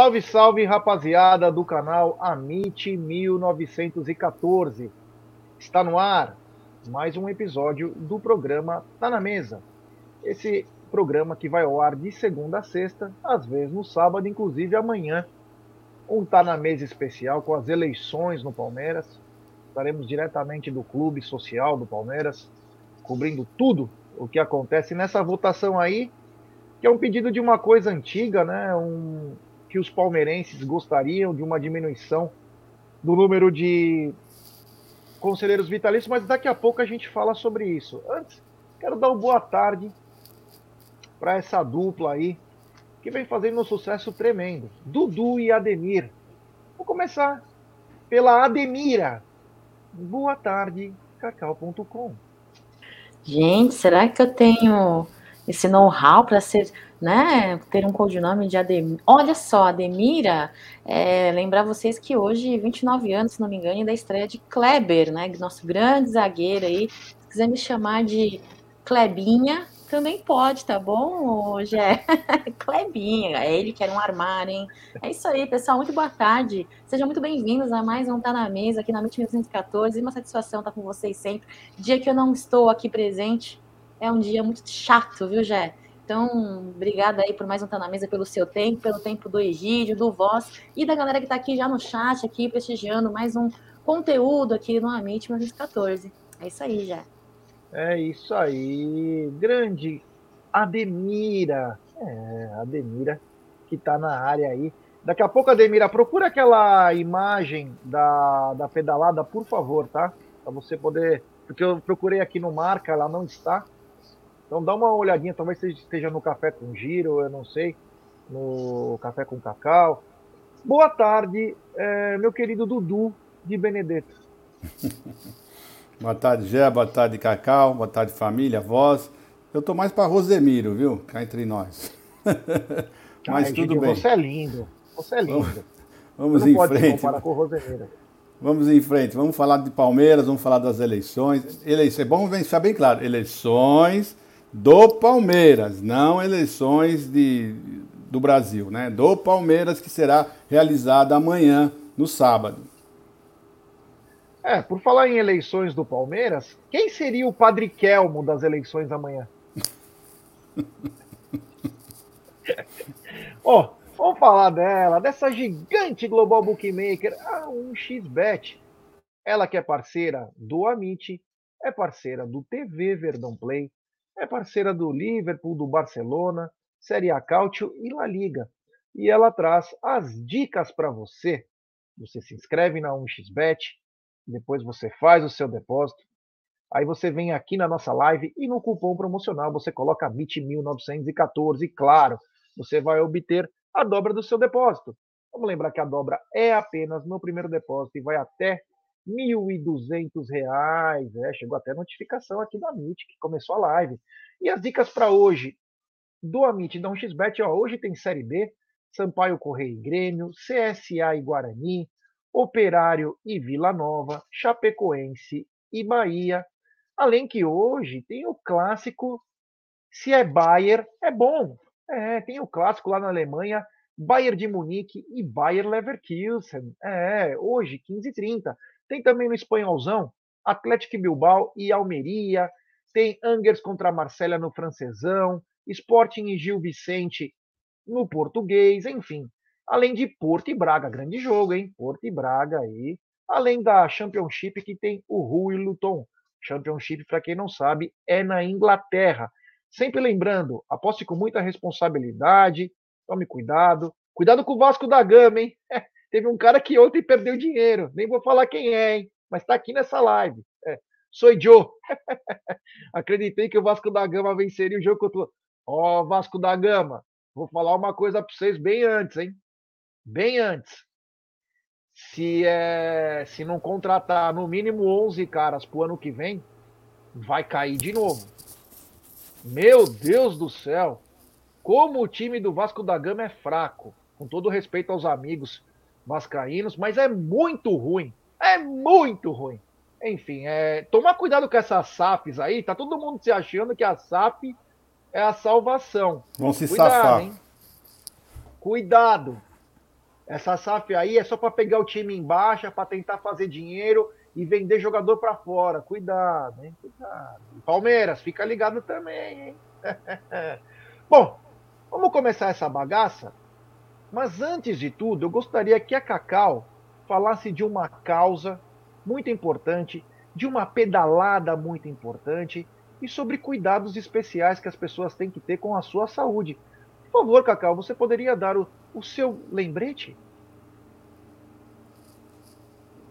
Salve, salve, rapaziada do canal Amit 1914. Está no ar mais um episódio do programa Tá na Mesa. Esse programa que vai ao ar de segunda a sexta, às vezes no sábado, inclusive amanhã. Um Tá na Mesa especial com as eleições no Palmeiras. Estaremos diretamente do clube social do Palmeiras, cobrindo tudo o que acontece nessa votação aí, que é um pedido de uma coisa antiga, né? Um, que os palmeirenses gostariam de uma diminuição do número de conselheiros vitalícios, mas daqui a pouco a gente fala sobre isso. Antes, quero dar uma boa tarde para essa dupla aí que vem fazendo um sucesso tremendo, Dudu e Ademir. Vou começar pela Ademira. Boa tarde, cacau.com. Gente, será que eu tenho esse know-how para ser, né, ter um codinome de Ademir. Olha só, Ademira, é, lembrar vocês que hoje, 29 anos, se não me engano, da estreia de Kleber, né, nosso grande zagueiro aí. Se quiser me chamar de Klebinha, também pode, tá bom, hoje é Klebinha, é ele que era um armário, hein? É isso aí, pessoal, muito boa tarde. Sejam muito bem-vindos a mais um Tá na Mesa aqui na MIT 1914. Uma satisfação estar com vocês sempre. Dia que eu não estou aqui presente, é um dia muito chato, viu, Jé? Então, obrigada aí por mais um Tá na Mesa, pelo seu tempo, pelo tempo do Egídio, do Voz e da galera que está aqui já no chat, aqui prestigiando mais um conteúdo aqui no Amit 14. É isso aí, Jé. É isso aí, grande Ademira. É, Ademira que está na área aí. Daqui a pouco, Ademira, procura aquela imagem da, da pedalada, por favor, tá? Para você poder. Porque eu procurei aqui no marca, ela não está. Então dá uma olhadinha, talvez esteja no Café com Giro, eu não sei, no Café com Cacau. Boa tarde, é, meu querido Dudu de Benedetto. boa tarde, Gé, boa tarde, Cacau, boa tarde, família, voz. Eu tô mais para Rosemiro, viu? Cá entre nós. Mas Ai, tudo bem. Você é lindo, você é lindo. Vamos, vamos em frente. com o Rosemiro. Vamos em frente, vamos falar de Palmeiras, vamos falar das eleições. Eleições, é bom deixar bem claro, eleições do Palmeiras, não eleições de, do Brasil, né? Do Palmeiras, que será realizada amanhã, no sábado. É, por falar em eleições do Palmeiras, quem seria o Padre Kelmo das eleições amanhã? Ó, oh, vamos falar dela, dessa gigante global bookmaker, a 1xBet. Ela que é parceira do Amit, é parceira do TV Verdão Play, é parceira do Liverpool, do Barcelona, Série A Cautio e La Liga. E ela traz as dicas para você. Você se inscreve na 1xBet, depois você faz o seu depósito. Aí você vem aqui na nossa live e no cupom promocional você coloca MIT1914 e claro, você vai obter a dobra do seu depósito. Vamos lembrar que a dobra é apenas no primeiro depósito e vai até R$ 1.200. É, chegou até notificação aqui do Amit, que começou a live. E as dicas para hoje do Amit da 1xBet, ó, hoje tem Série B, Sampaio Correia e Grêmio, CSA e Guarani, Operário e Vila Nova, Chapecoense e Bahia. Além que hoje tem o clássico, se é Bayer, é bom. É, tem o clássico lá na Alemanha, Bayern de Munique e Bayer Leverkusen. É, hoje, 15h30. Tem também no espanholzão, Atlético Bilbao e Almeria. Tem Angers contra Marcela no francesão. Sporting e Gil Vicente no português, enfim. Além de Porto e Braga, grande jogo, hein? Porto e Braga aí. Além da Championship que tem o Rui Luton. Championship, para quem não sabe, é na Inglaterra. Sempre lembrando, aposte com muita responsabilidade, tome cuidado. Cuidado com o Vasco da Gama, hein? Teve um cara que ontem perdeu dinheiro. Nem vou falar quem é, hein? Mas está aqui nessa live. É. Sou Joe. Acreditei que o Vasco da Gama venceria o jogo contra. Ó, oh, Vasco da Gama, vou falar uma coisa para vocês bem antes, hein? Bem antes. Se, é, se não contratar no mínimo 11 caras pro ano que vem, vai cair de novo. Meu Deus do céu! Como o time do Vasco da Gama é fraco. Com todo respeito aos amigos vascaínos, mas é muito ruim. É muito ruim. Enfim, é, tomar cuidado com essas SAFs aí, tá todo mundo se achando que a SAF é a salvação. Vão se cuidado, safar. Hein? Cuidado. Essa SAF aí é só para pegar o time em baixa, para tentar fazer dinheiro e vender jogador para fora. Cuidado, hein? Cuidado. Palmeiras, fica ligado também, hein? Bom, vamos começar essa bagaça. Mas antes de tudo, eu gostaria que a Cacau falasse de uma causa muito importante, de uma pedalada muito importante e sobre cuidados especiais que as pessoas têm que ter com a sua saúde. Por favor, Cacau, você poderia dar o, o seu lembrete?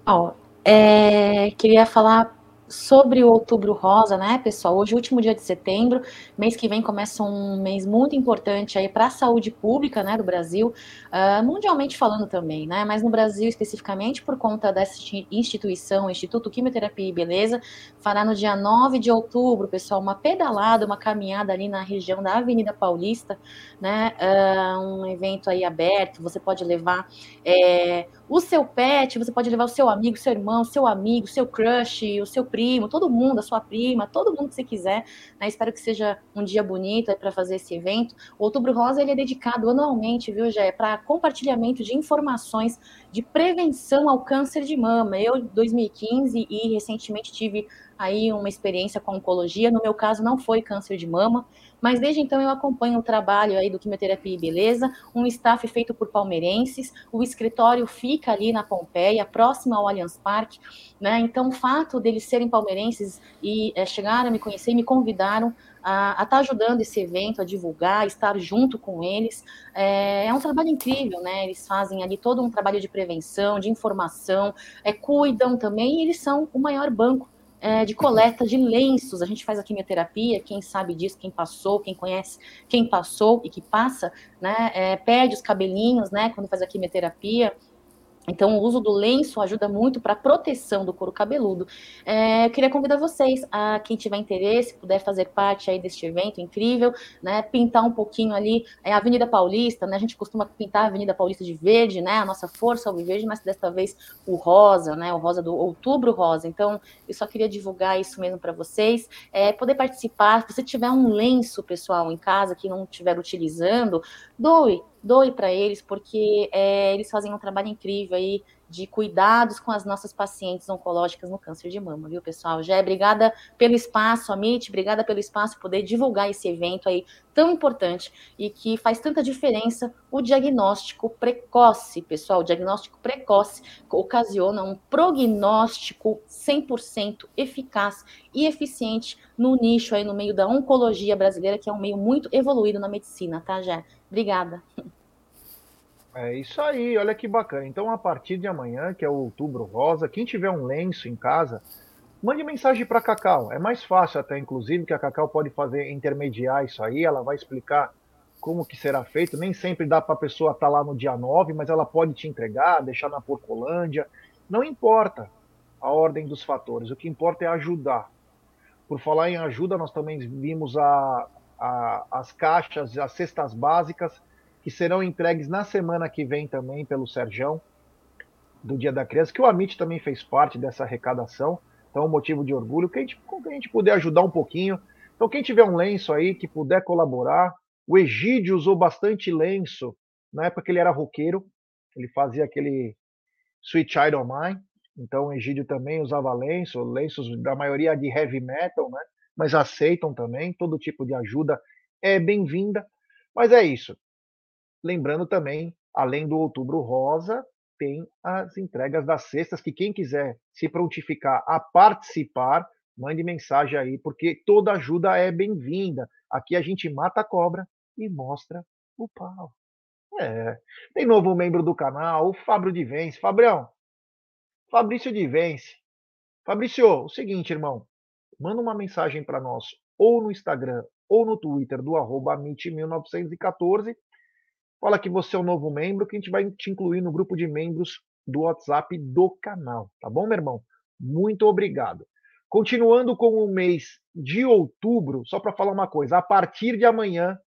Oh, é, queria falar sobre o Outubro Rosa, né, pessoal? Hoje, último dia de setembro, mês que vem começa um mês muito importante aí para a saúde pública, né, do Brasil, uh, mundialmente falando também, né, mas no Brasil especificamente por conta dessa instituição, Instituto Quimioterapia e Beleza, fará no dia 9 de outubro, pessoal, uma pedalada, uma caminhada ali na região da Avenida Paulista, né, uh, um evento aí aberto, você pode levar é, o seu pet, você pode levar o seu amigo, seu irmão, seu amigo, seu crush, o seu primo, todo mundo, a sua prima, todo mundo que você quiser. Né? Espero que seja um dia bonito para fazer esse evento. O Outubro Rosa ele é dedicado anualmente, viu, Jé, para compartilhamento de informações de prevenção ao câncer de mama. Eu, 2015 e recentemente tive aí uma experiência com oncologia. No meu caso, não foi câncer de mama, mas desde então eu acompanho o trabalho aí do Quimioterapia e Beleza, um staff feito por palmeirenses, o escritório fica ali na Pompeia, próximo ao Allianz Parque, né? Então, o fato deles serem palmeirenses e é, chegaram a me conhecer e me convidaram a estar tá ajudando esse evento, a divulgar, estar junto com eles. É, é, um trabalho incrível, né? Eles fazem ali todo um trabalho de prevenção, de informação, é, cuidam também, e eles são o maior banco é, de coleta de lenços. A gente faz a quimioterapia, quem sabe disso, quem passou, quem conhece quem passou e que passa, né? É, perde os cabelinhos, né? Quando faz a quimioterapia. Então, o uso do lenço ajuda muito para a proteção do couro cabeludo. É, eu queria convidar vocês, a quem tiver interesse, puder fazer parte aí deste evento incrível, né? Pintar um pouquinho ali é, a Avenida Paulista, né? A gente costuma pintar a Avenida Paulista de verde, né? A nossa força verde, mas desta vez o rosa, né? O rosa do outubro rosa. Então, eu só queria divulgar isso mesmo para vocês. É, poder participar. Se você tiver um lenço, pessoal, em casa que não estiver utilizando, doe doe para eles, porque é, eles fazem um trabalho incrível aí de cuidados com as nossas pacientes oncológicas no câncer de mama, viu, pessoal? Já obrigada pelo espaço, Amit, obrigada pelo espaço poder divulgar esse evento aí tão importante e que faz tanta diferença o diagnóstico precoce, pessoal. O diagnóstico precoce ocasiona um prognóstico 100% eficaz e eficiente no nicho aí no meio da oncologia brasileira, que é um meio muito evoluído na medicina, tá, Jé? Obrigada. É isso aí, olha que bacana. Então, a partir de amanhã, que é o Outubro Rosa, quem tiver um lenço em casa, mande mensagem para a Cacau. É mais fácil até, inclusive, que a Cacau pode fazer intermediar isso aí. Ela vai explicar como que será feito. Nem sempre dá para a pessoa estar tá lá no dia 9, mas ela pode te entregar, deixar na Porcolândia. Não importa a ordem dos fatores. O que importa é ajudar. Por falar em ajuda, nós também vimos a, a, as caixas, as cestas básicas que serão entregues na semana que vem também pelo Serjão, do Dia da Criança, que o Amit também fez parte dessa arrecadação. Então, um motivo de orgulho, que a, gente, que a gente puder ajudar um pouquinho. Então, quem tiver um lenço aí, que puder colaborar. O Egídio usou bastante lenço na época que ele era roqueiro. Ele fazia aquele Sweet Child of Mine. Então, o Egídio também usava lenço, lenços da maioria de heavy metal, né? Mas aceitam também. Todo tipo de ajuda é bem-vinda. Mas é isso. Lembrando também, além do Outubro Rosa, tem as entregas das cestas, que quem quiser se prontificar a participar, mande mensagem aí, porque toda ajuda é bem-vinda. Aqui a gente mata a cobra e mostra o pau. É. Tem novo membro do canal, o Fábio de Vence. Fabrião, Fabrício de Vence. Fabrício, o seguinte, irmão, manda uma mensagem para nós, ou no Instagram, ou no Twitter, do arroba 1914 Fala que você é um novo membro, que a gente vai te incluir no grupo de membros do WhatsApp do canal, tá bom, meu irmão? Muito obrigado. Continuando com o mês de outubro, só para falar uma coisa, a partir de amanhã,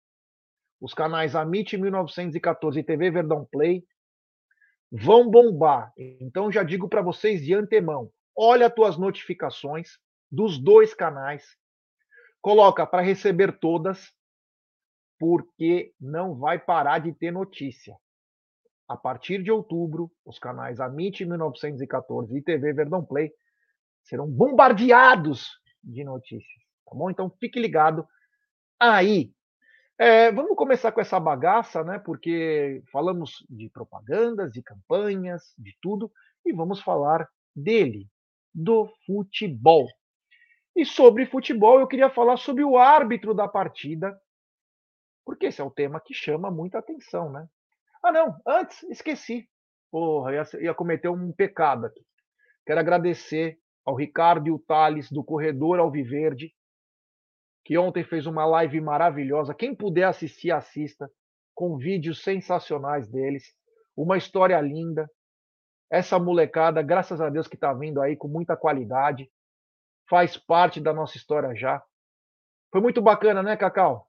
os canais Amit 1914 e TV Verdão Play vão bombar. Então já digo para vocês de antemão, olha as tuas notificações dos dois canais, coloca para receber todas porque não vai parar de ter notícia. a partir de outubro, os canais Amit 1914 e TV Verdão Play serão bombardeados de notícias, tá bom? Então fique ligado aí. É, vamos começar com essa bagaça, né? Porque falamos de propagandas, de campanhas, de tudo, e vamos falar dele, do futebol. E sobre futebol, eu queria falar sobre o árbitro da partida, porque esse é o tema que chama muita atenção, né? Ah, não, antes, esqueci. Porra, ia, ia cometer um pecado aqui. Quero agradecer ao Ricardo e o Thales do Corredor Alviverde, que ontem fez uma live maravilhosa. Quem puder assistir, assista, com vídeos sensacionais deles. Uma história linda. Essa molecada, graças a Deus que está vindo aí com muita qualidade, faz parte da nossa história já. Foi muito bacana, né, Cacau?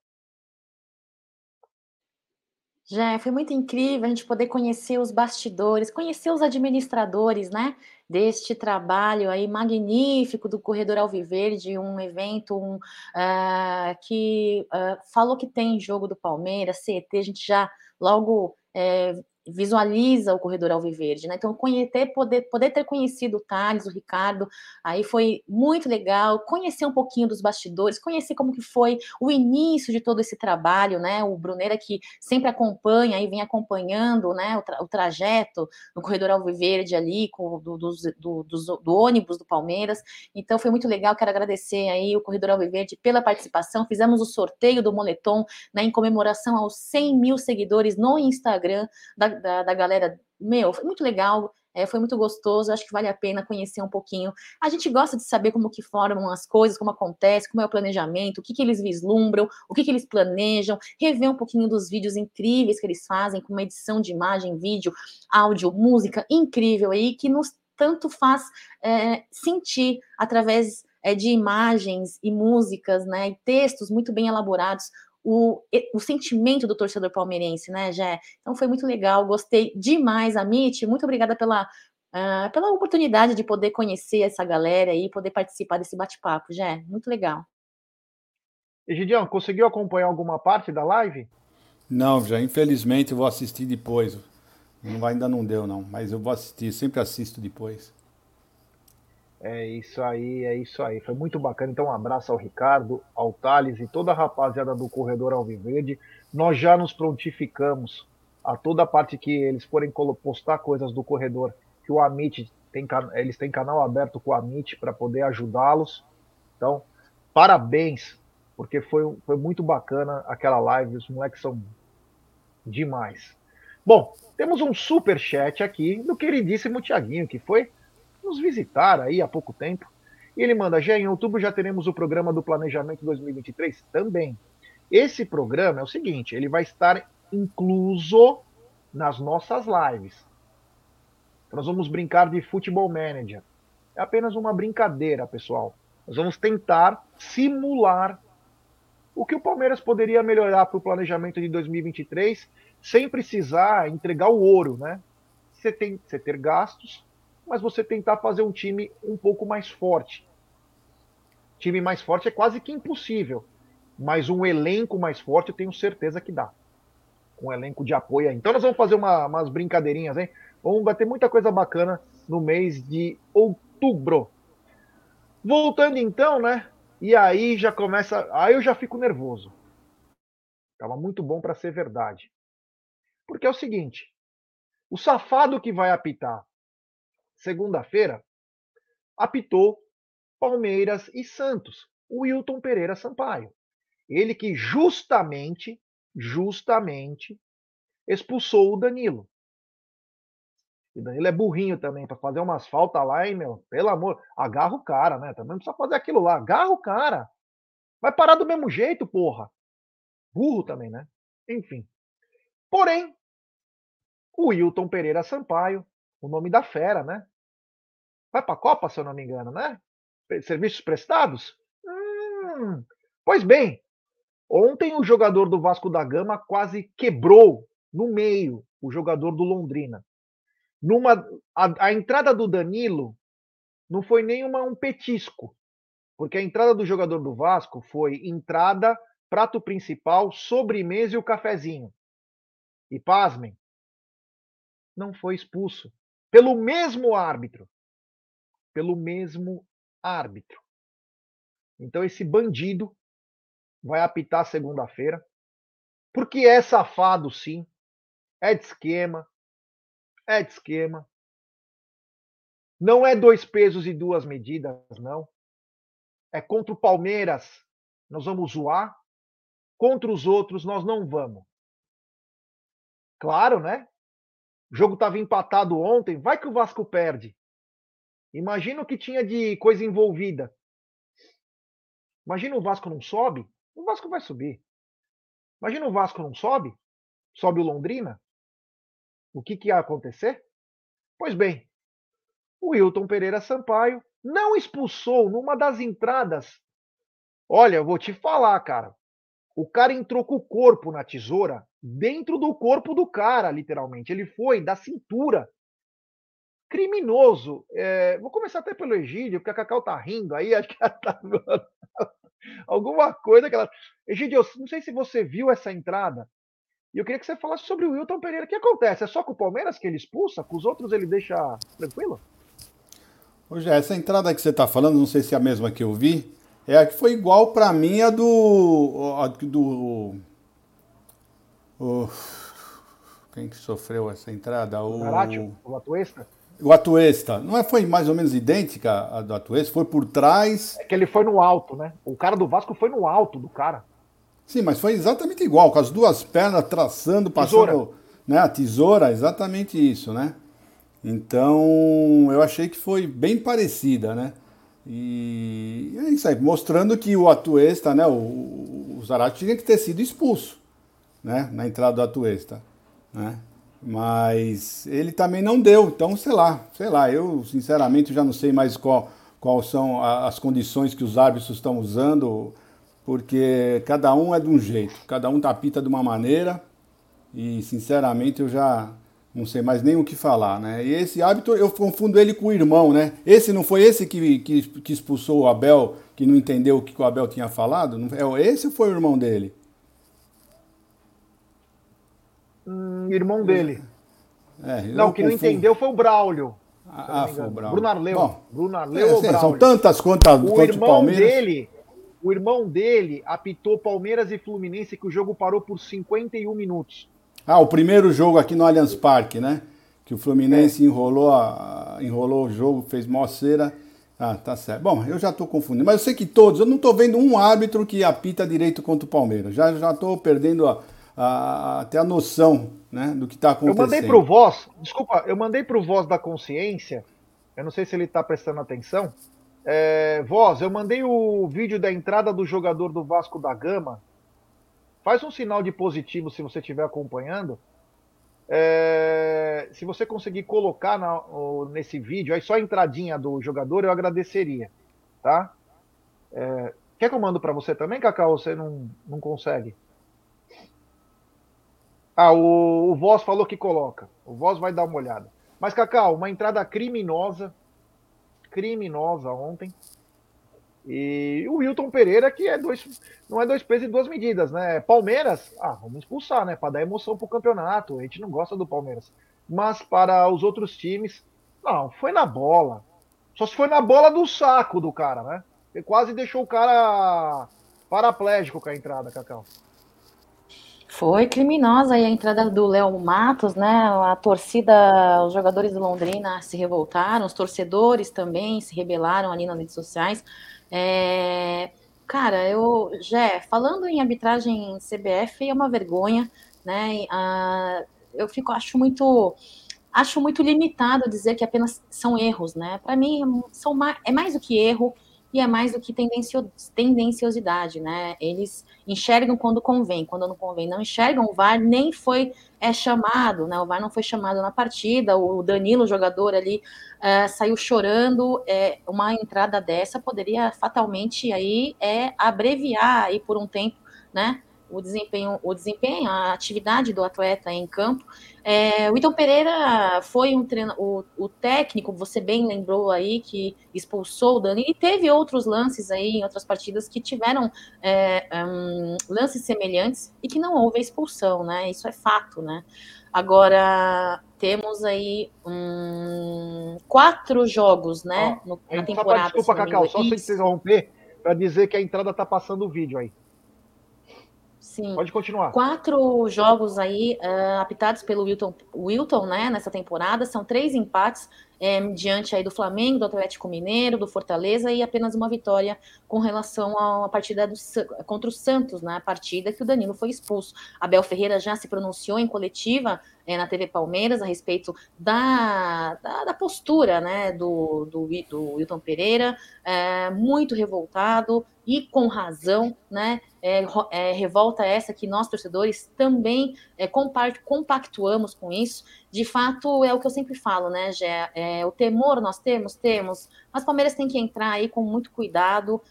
Já foi muito incrível a gente poder conhecer os bastidores, conhecer os administradores, né, deste trabalho aí magnífico do Corredor Alviverde, um evento um, uh, que uh, falou que tem jogo do Palmeiras, CET, a gente já logo é, visualiza o corredor alviverde, né? Então, conhecer, poder, poder ter conhecido o Thales, o Ricardo, aí foi muito legal, conhecer um pouquinho dos bastidores, conhecer como que foi o início de todo esse trabalho, né? O Bruneira que sempre acompanha e vem acompanhando, né? O, tra o trajeto no corredor alviverde ali, com, do, do, do, do, do ônibus do Palmeiras. Então, foi muito legal, quero agradecer aí o corredor alviverde pela participação, fizemos o sorteio do moletom, né? Em comemoração aos 100 mil seguidores no Instagram da da, da galera. Meu, foi muito legal, é, foi muito gostoso, acho que vale a pena conhecer um pouquinho. A gente gosta de saber como que formam as coisas, como acontece, como é o planejamento, o que, que eles vislumbram, o que, que eles planejam, rever um pouquinho dos vídeos incríveis que eles fazem, com uma edição de imagem, vídeo, áudio, música incrível aí, que nos tanto faz é, sentir através é, de imagens e músicas, né, e textos muito bem elaborados, o, o sentimento do torcedor palmeirense, né, Jé? Então foi muito legal, gostei demais, Amit. Muito obrigada pela, uh, pela oportunidade de poder conhecer essa galera e poder participar desse bate-papo, Jé. Muito legal. Egidião, conseguiu acompanhar alguma parte da live? Não, já infelizmente eu vou assistir depois. Não, ainda não deu, não, mas eu vou assistir, sempre assisto depois. É isso aí, é isso aí. Foi muito bacana. Então, um abraço ao Ricardo, ao Thales e toda a rapaziada do Corredor Alviverde. Nós já nos prontificamos a toda parte que eles forem postar coisas do corredor, que o Amit tem, eles têm canal aberto com o Amit para poder ajudá-los. Então, parabéns, porque foi, foi muito bacana aquela live. Os moleques são demais. Bom, temos um super chat aqui do queridíssimo Tiaguinho, que foi nos visitar aí há pouco tempo. E ele manda, já em outubro já teremos o programa do Planejamento 2023 também. Esse programa é o seguinte, ele vai estar incluso nas nossas lives. Nós vamos brincar de Futebol Manager. É apenas uma brincadeira, pessoal. Nós vamos tentar simular o que o Palmeiras poderia melhorar para o planejamento de 2023 sem precisar entregar o ouro, né? Você tem você ter gastos, mas você tentar fazer um time um pouco mais forte. Time mais forte é quase que impossível, mas um elenco mais forte eu tenho certeza que dá. Um elenco de apoio aí. Então nós vamos fazer uma, umas brincadeirinhas, hein? Vamos bater muita coisa bacana no mês de outubro. Voltando então, né? E aí já começa. Aí eu já fico nervoso. Tava muito bom para ser verdade. Porque é o seguinte: o safado que vai apitar segunda-feira, apitou Palmeiras e Santos, o Wilton Pereira Sampaio. Ele que justamente, justamente, expulsou o Danilo. E Danilo é burrinho também, para fazer umas faltas lá, hein, meu? Pelo amor, agarra o cara, né? Também não precisa fazer aquilo lá, agarra o cara. Vai parar do mesmo jeito, porra. Burro também, né? Enfim. Porém, o Wilton Pereira Sampaio, o nome da fera, né? Vai para a Copa, se eu não me engano, né? Serviços prestados? Hum, pois bem, ontem o jogador do Vasco da Gama quase quebrou no meio o jogador do Londrina. Numa, a, a entrada do Danilo não foi nem uma, um petisco, porque a entrada do jogador do Vasco foi entrada, prato principal, sobremesa e o cafezinho. E pasmem, não foi expulso pelo mesmo árbitro. Pelo mesmo árbitro. Então esse bandido vai apitar segunda-feira, porque é safado sim, é de esquema, é de esquema. Não é dois pesos e duas medidas, não. É contra o Palmeiras, nós vamos zoar. Contra os outros, nós não vamos. Claro, né? O jogo estava empatado ontem, vai que o Vasco perde. Imagina o que tinha de coisa envolvida. Imagina o Vasco não sobe, o Vasco vai subir. Imagina o Vasco não sobe, sobe o Londrina. O que, que ia acontecer? Pois bem, o Wilton Pereira Sampaio não expulsou numa das entradas. Olha, eu vou te falar, cara. O cara entrou com o corpo na tesoura dentro do corpo do cara, literalmente. Ele foi da cintura. Criminoso. É, vou começar até pelo Egídio, porque a Cacau tá rindo aí, acho que ela tá alguma coisa que ela. Egídio, eu não sei se você viu essa entrada. E eu queria que você falasse sobre o Wilton Pereira. O que acontece? É só com o Palmeiras que ele expulsa? Com os outros ele deixa tranquilo? Hoje, essa entrada que você está falando, não sei se é a mesma que eu vi, é a que foi igual para mim a do. A do. O, quem que sofreu essa entrada? O Zaratio, o Atuesta? O Atuesta. Não é, foi mais ou menos idêntica a do Atuesta? Foi por trás. É que ele foi no alto, né? O cara do Vasco foi no alto do cara. Sim, mas foi exatamente igual, com as duas pernas traçando, passando. Tesoura. Né, a tesoura, exatamente isso, né? Então, eu achei que foi bem parecida, né? E é isso aí, mostrando que o Atuesta, né, o, o Zarate tinha que ter sido expulso, né, na entrada do Atuesta, né? Mas ele também não deu, então sei lá, sei lá, eu sinceramente já não sei mais qual, quais são as condições que os árbitros estão usando, porque cada um é de um jeito, cada um tapita de uma maneira, e sinceramente eu já não sei mais nem o que falar, né? E esse hábito eu confundo ele com o irmão, né? Esse não foi esse que, que, que expulsou o Abel, que não entendeu o que o Abel tinha falado? É esse ou foi o irmão dele? Hum, irmão dele. É, não, o que confundo. não entendeu foi o Braulio. Ah, foi o Braulio. Bruno Arleu. Bom, Bruno Arleu é, sim, São tantas contas o irmão Palmeiras. dele, o irmão dele apitou Palmeiras e Fluminense que o jogo parou por 51 minutos. Ah, o primeiro jogo aqui no Allianz Parque, né? Que o Fluminense é. enrolou, a, enrolou o jogo, fez mó cera. Ah, tá certo. Bom, eu já estou confundindo. Mas eu sei que todos, eu não estou vendo um árbitro que apita direito contra o Palmeiras. Já estou perdendo a, a, até a noção né, do que está acontecendo. Eu mandei para o Voz, desculpa, eu mandei para o Voz da Consciência, eu não sei se ele está prestando atenção. É, Voz, eu mandei o vídeo da entrada do jogador do Vasco da Gama Faz um sinal de positivo se você estiver acompanhando. É, se você conseguir colocar na, nesse vídeo, aí só a entradinha do jogador, eu agradeceria, tá? É, quer que eu mando para você também, Cacau? Você não, não consegue? Ah, o, o Voz falou que coloca. O Voz vai dar uma olhada. Mas, Cacau, uma entrada criminosa, criminosa ontem. E o Wilton Pereira, que é dois, não é dois pesos e duas medidas, né? Palmeiras, ah, vamos expulsar, né? Para dar emoção pro campeonato. A gente não gosta do Palmeiras. Mas para os outros times, não, foi na bola. Só se foi na bola do saco do cara, né? Ele quase deixou o cara paraplégico com a entrada, Cacau. Foi criminosa aí a entrada do Léo Matos, né? A torcida, os jogadores do Londrina se revoltaram, os torcedores também se rebelaram ali nas redes sociais. É, cara, eu já falando em arbitragem CBF é uma vergonha, né? Ah, eu fico acho muito acho muito limitado dizer que apenas são erros, né? Para mim são mais, é mais do que erro e é mais do que tendencio, tendenciosidade, né? Eles enxergam quando convém, quando não convém, não enxergam. O VAR nem foi é, chamado, né? O VAR não foi chamado na partida. O Danilo, jogador ali, é, saiu chorando. É, uma entrada dessa poderia fatalmente aí é abreviar aí por um tempo, né? O desempenho, o desempenho, a atividade do atleta em campo. É, o Ito Pereira foi um treino, o, o, técnico, você bem lembrou aí, que expulsou o Dani, e teve outros lances aí em outras partidas que tiveram é, um, lances semelhantes e que não houve expulsão, né? Isso é fato, né? Agora, temos aí um, quatro jogos, né? no, na temporada. Pra, desculpa, Cacau, só sem se interromper, para dizer que a entrada tá passando o vídeo aí. Sim. Pode continuar. Quatro jogos aí uh, apitados pelo Wilton, Wilton, né, nessa temporada. São três empates é, diante aí do Flamengo, do Atlético Mineiro, do Fortaleza e apenas uma vitória com relação à partida do, contra o Santos, na né, partida que o Danilo foi expulso. Abel Ferreira já se pronunciou em coletiva é, na TV Palmeiras a respeito da, da, da postura né, do, do, do Wilton Pereira, é, muito revoltado e com razão, né? É, é, revolta essa que nós, torcedores, também é, compactuamos com isso. De fato, é o que eu sempre falo, né, Gé? É, o temor nós temos, temos, mas Palmeiras tem que entrar aí com muito cuidado,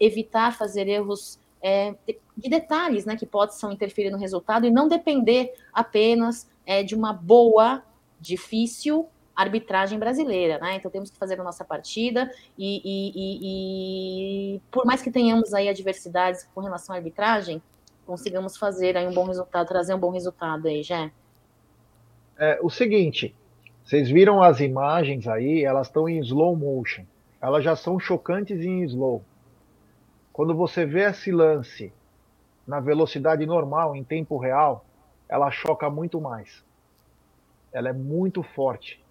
evitar fazer erros é, de detalhes, né, que possam interferir no resultado e não depender apenas é, de uma boa, difícil arbitragem brasileira, né? Então temos que fazer a nossa partida e, e, e, e, por mais que tenhamos aí adversidades com relação à arbitragem, consigamos fazer aí um bom resultado, trazer um bom resultado aí, já. É, o seguinte, vocês viram as imagens aí, elas estão em slow motion. Elas já são chocantes em slow. Quando você vê esse lance na velocidade normal, em tempo real, ela choca muito mais. Ela é muito forte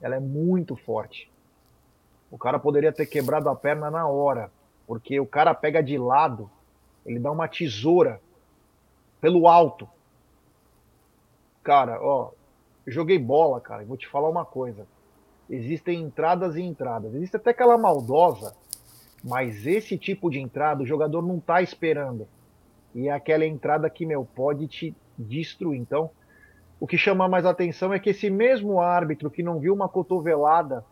ela é muito forte. O cara poderia ter quebrado a perna na hora, porque o cara pega de lado, ele dá uma tesoura pelo alto. Cara, ó, joguei bola, cara, vou te falar uma coisa. Existem entradas e entradas. Existe até aquela maldosa, mas esse tipo de entrada o jogador não tá esperando. E é aquela entrada que, meu, pode te destruir. Então, o que chama mais atenção é que esse mesmo árbitro que não viu uma cotovelada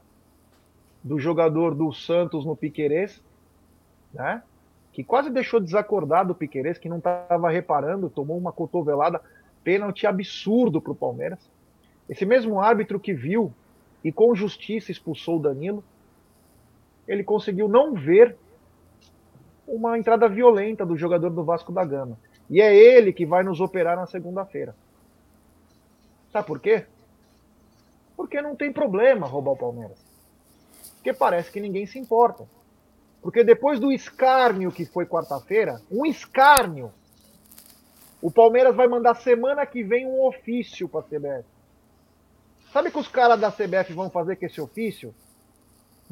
do jogador do Santos no Piquerez, né? Que quase deixou desacordado o Piquerez, que não estava reparando, tomou uma cotovelada, pênalti absurdo para o Palmeiras. Esse mesmo árbitro que viu e com justiça expulsou o Danilo, ele conseguiu não ver uma entrada violenta do jogador do Vasco da Gama. E é ele que vai nos operar na segunda-feira. Sabe por quê? Porque não tem problema roubar o Palmeiras. Porque parece que ninguém se importa. Porque depois do escárnio que foi quarta-feira, um escárnio, o Palmeiras vai mandar semana que vem um ofício para a CBF. Sabe o que os caras da CBF vão fazer com esse ofício?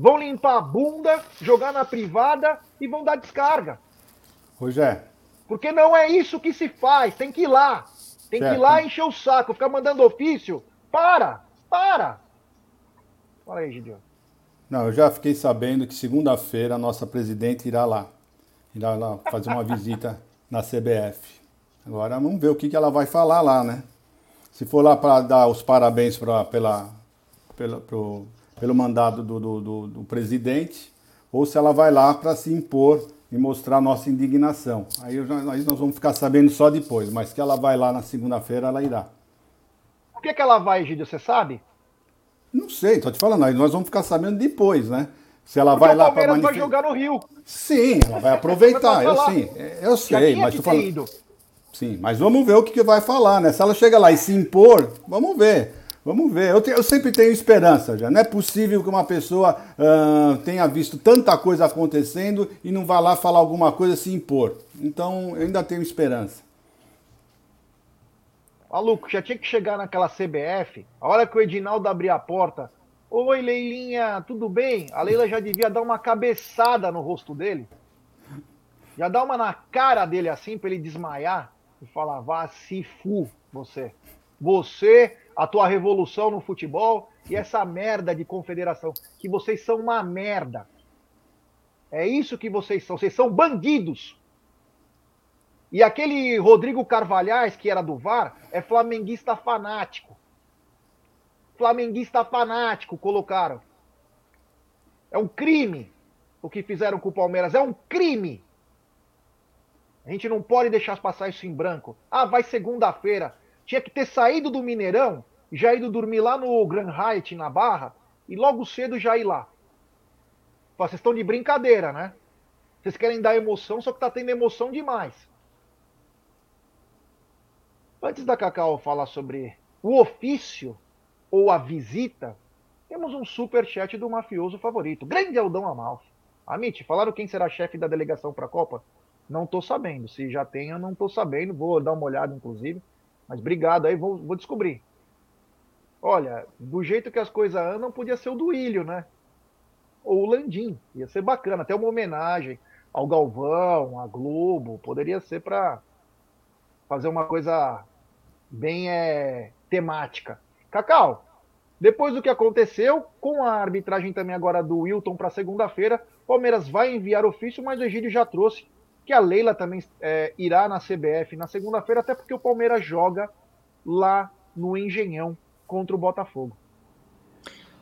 Vão limpar a bunda, jogar na privada e vão dar descarga. Rogério. Porque não é isso que se faz, tem que ir lá. Tem certo. que ir lá encher o saco, ficar mandando ofício. Para! Para! Fala aí, Gideon. Não, eu já fiquei sabendo que segunda-feira a nossa presidente irá lá. Irá lá fazer uma visita na CBF. Agora vamos ver o que, que ela vai falar lá, né? Se for lá para dar os parabéns pra, pela, pela, pro, pelo mandado do, do, do, do presidente, ou se ela vai lá para se impor e mostrar nossa indignação. Aí, já, aí, nós vamos ficar sabendo só depois, mas que ela vai lá na segunda-feira, ela irá. Por que, que ela vai, Gídio, você sabe? Não sei, tô te falando, aí nós vamos ficar sabendo depois, né? Se ela Porque vai lá para manifestar. vai jogar no Rio. Sim, ela vai aproveitar, eu sim, eu sei, mas tô falando. Ido. Sim, mas vamos ver o que, que vai falar, né? Se ela chega lá e se impor, vamos ver. Vamos ver. Eu, te, eu, sempre tenho esperança já. Não é possível que uma pessoa uh, tenha visto tanta coisa acontecendo e não vá lá falar alguma coisa se impor. Então, eu ainda tenho esperança. Maluco, já tinha que chegar naquela CBF. A hora que o Edinaldo abrir a porta. Oi, Leilinha, tudo bem? A Leila já devia dar uma cabeçada no rosto dele. Já dá uma na cara dele assim para ele desmaiar e falar: vá se fu, você. Você a tua revolução no futebol e essa merda de confederação. Que vocês são uma merda. É isso que vocês são. Vocês são bandidos. E aquele Rodrigo Carvalhais, que era do VAR, é flamenguista fanático. Flamenguista fanático, colocaram. É um crime o que fizeram com o Palmeiras. É um crime. A gente não pode deixar passar isso em branco. Ah, vai segunda-feira. Tinha que ter saído do Mineirão, já ido dormir lá no Grand Hyatt, na Barra, e logo cedo já ir lá. Vocês estão de brincadeira, né? Vocês querem dar emoção, só que tá tendo emoção demais. Antes da Cacau falar sobre o ofício ou a visita, temos um super chat do mafioso favorito, grande Aldão Amalfi. Amit, falaram quem será chefe da delegação para a Copa? Não estou sabendo. Se já tem, eu não estou sabendo. Vou dar uma olhada, inclusive. Mas obrigado aí, vou, vou descobrir. Olha, do jeito que as coisas andam, podia ser o do Ilho, né? Ou o Landim. Ia ser bacana. Até uma homenagem ao Galvão, à Globo. Poderia ser para fazer uma coisa bem é, temática. Cacau, depois do que aconteceu, com a arbitragem também agora do Wilton para segunda-feira, Palmeiras vai enviar ofício, mas o Egídio já trouxe que a Leila também é, irá na CBF na segunda-feira, até porque o Palmeiras joga lá no Engenhão contra o Botafogo.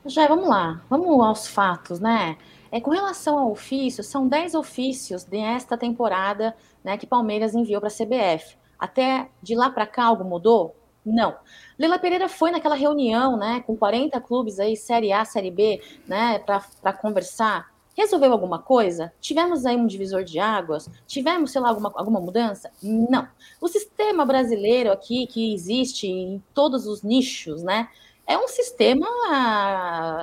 Já, vamos lá, vamos aos fatos, né? É, com relação ao ofício, são 10 ofícios desta temporada né, que Palmeiras enviou para a CBF. Até de lá para cá algo mudou? Não. Leila Pereira foi naquela reunião, né, com 40 clubes aí, Série A, Série B, né, para conversar. Resolveu alguma coisa? Tivemos aí um divisor de águas? Tivemos, sei lá, alguma, alguma mudança? Não. O sistema brasileiro aqui, que existe em todos os nichos, né? É um sistema,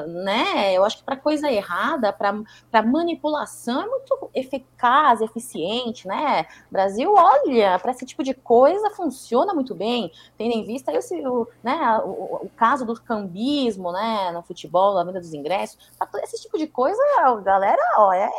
né? Eu acho que para coisa errada, para manipulação, é muito eficaz, eficiente, né? Brasil, olha, para esse tipo de coisa funciona muito bem, tendo em vista esse, o, né, o, o, caso do cambismo, né, no futebol, a venda dos ingressos, esse tipo de coisa, galera, ó, é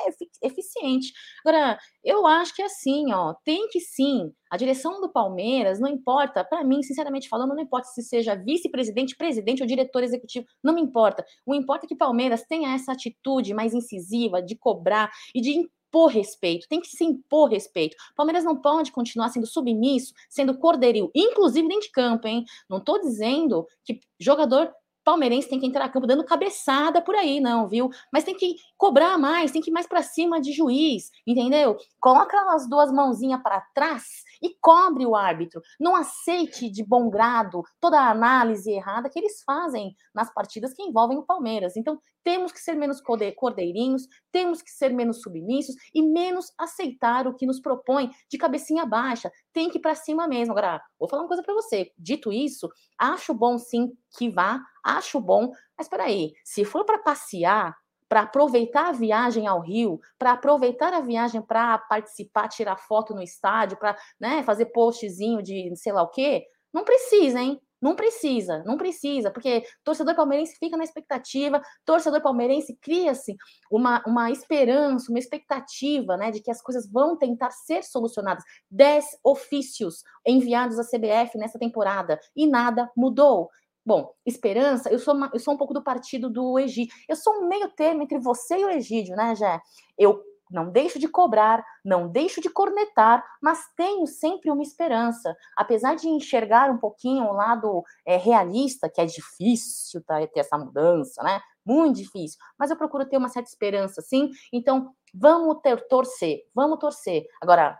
eficiente. Agora, eu acho que é assim, ó, tem que sim a direção do Palmeiras, não importa, para mim, sinceramente falando, não importa se seja vice-presidente, presidente ou diretor executivo, não me importa. O importa é que Palmeiras tenha essa atitude mais incisiva de cobrar e de impor respeito, tem que se impor respeito. Palmeiras não pode continuar sendo submisso, sendo cordeirinho, inclusive dentro de campo, hein? Não estou dizendo que jogador palmeirense tem que entrar a campo dando cabeçada por aí, não, viu? Mas tem que cobrar mais, tem que ir mais para cima de juiz, entendeu? Coloca as duas mãozinhas para trás e cobre o árbitro. Não aceite de bom grado toda a análise errada que eles fazem nas partidas que envolvem o Palmeiras. Então, temos que ser menos cordeirinhos, temos que ser menos submissos e menos aceitar o que nos propõe de cabecinha baixa. Tem que ir para cima mesmo. Agora, vou falar uma coisa para você. Dito isso, acho bom sim que vá, acho bom, mas espera aí, se for para passear, para aproveitar a viagem ao Rio, para aproveitar a viagem para participar, tirar foto no estádio, para né, fazer postzinho de sei lá o quê, não precisa, hein? Não precisa, não precisa, porque torcedor palmeirense fica na expectativa, torcedor palmeirense cria-se uma, uma esperança, uma expectativa, né, de que as coisas vão tentar ser solucionadas. Dez ofícios enviados à CBF nessa temporada e nada mudou. Bom, esperança, eu sou, uma, eu sou um pouco do partido do Egídio. Eu sou um meio termo entre você e o Egídio, né, Jé? Eu não deixo de cobrar, não deixo de cornetar, mas tenho sempre uma esperança. Apesar de enxergar um pouquinho o lado é, realista, que é difícil tá, ter essa mudança, né? Muito difícil. Mas eu procuro ter uma certa esperança, sim. Então, vamos ter torcer, vamos torcer. Agora,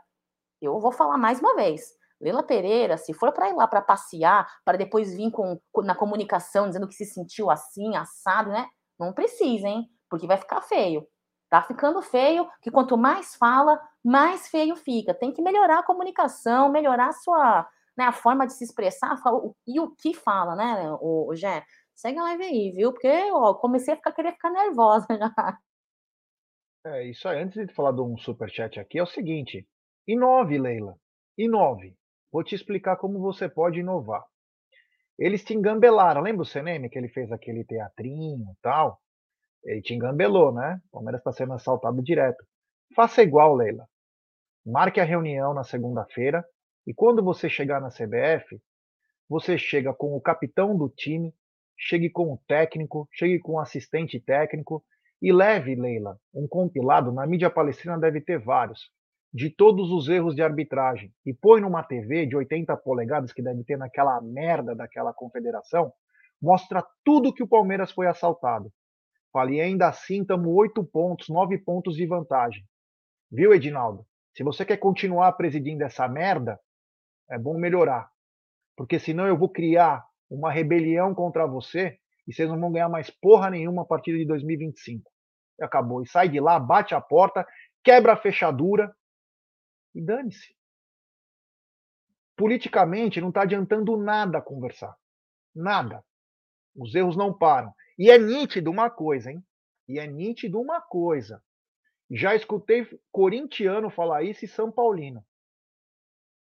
eu vou falar mais uma vez. Leila Pereira, se for para ir lá para passear, para depois vir com, na comunicação dizendo que se sentiu assim, assado, né? Não precisa, hein? Porque vai ficar feio. Tá ficando feio, que quanto mais fala, mais feio fica. Tem que melhorar a comunicação, melhorar a sua, né, a forma de se expressar e o que fala, né, o, o Jé? Segue a live aí, viu? Porque ó, comecei a ficar, querer ficar nervosa já. É, isso aí. Antes de falar de um superchat aqui, é o seguinte: inove, Leila. Inove. Vou te explicar como você pode inovar. Eles te engambelaram. Lembra o CNM que ele fez aquele teatrinho e tal? Ele te engambelou, né? O Palmeiras está sendo assaltado direto. Faça igual, Leila. Marque a reunião na segunda-feira e quando você chegar na CBF, você chega com o capitão do time, chegue com o técnico, chegue com o assistente técnico e leve, Leila, um compilado. Na mídia palestina deve ter vários de todos os erros de arbitragem e põe numa TV de 80 polegadas que deve ter naquela merda daquela confederação, mostra tudo que o Palmeiras foi assaltado. Fale, e ainda assim estamos oito pontos, nove pontos de vantagem. Viu, Edinaldo? Se você quer continuar presidindo essa merda, é bom melhorar. Porque senão eu vou criar uma rebelião contra você e vocês não vão ganhar mais porra nenhuma a partir de 2025. E acabou. E sai de lá, bate a porta, quebra a fechadura e dane-se. Politicamente não está adiantando nada conversar. Nada. Os erros não param. E é nítido uma coisa, hein? E é nítido uma coisa. Já escutei corintiano falar isso e São Paulino.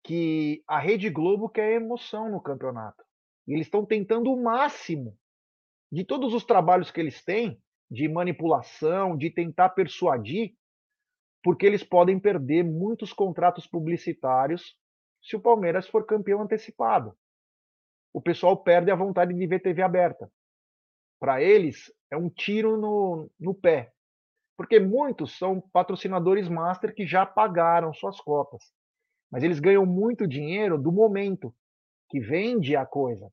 Que a Rede Globo quer emoção no campeonato. E eles estão tentando o máximo de todos os trabalhos que eles têm de manipulação, de tentar persuadir, porque eles podem perder muitos contratos publicitários se o Palmeiras for campeão antecipado. O pessoal perde a vontade de ver TV aberta. Para eles, é um tiro no, no pé. Porque muitos são patrocinadores master que já pagaram suas cotas. Mas eles ganham muito dinheiro do momento que vende a coisa.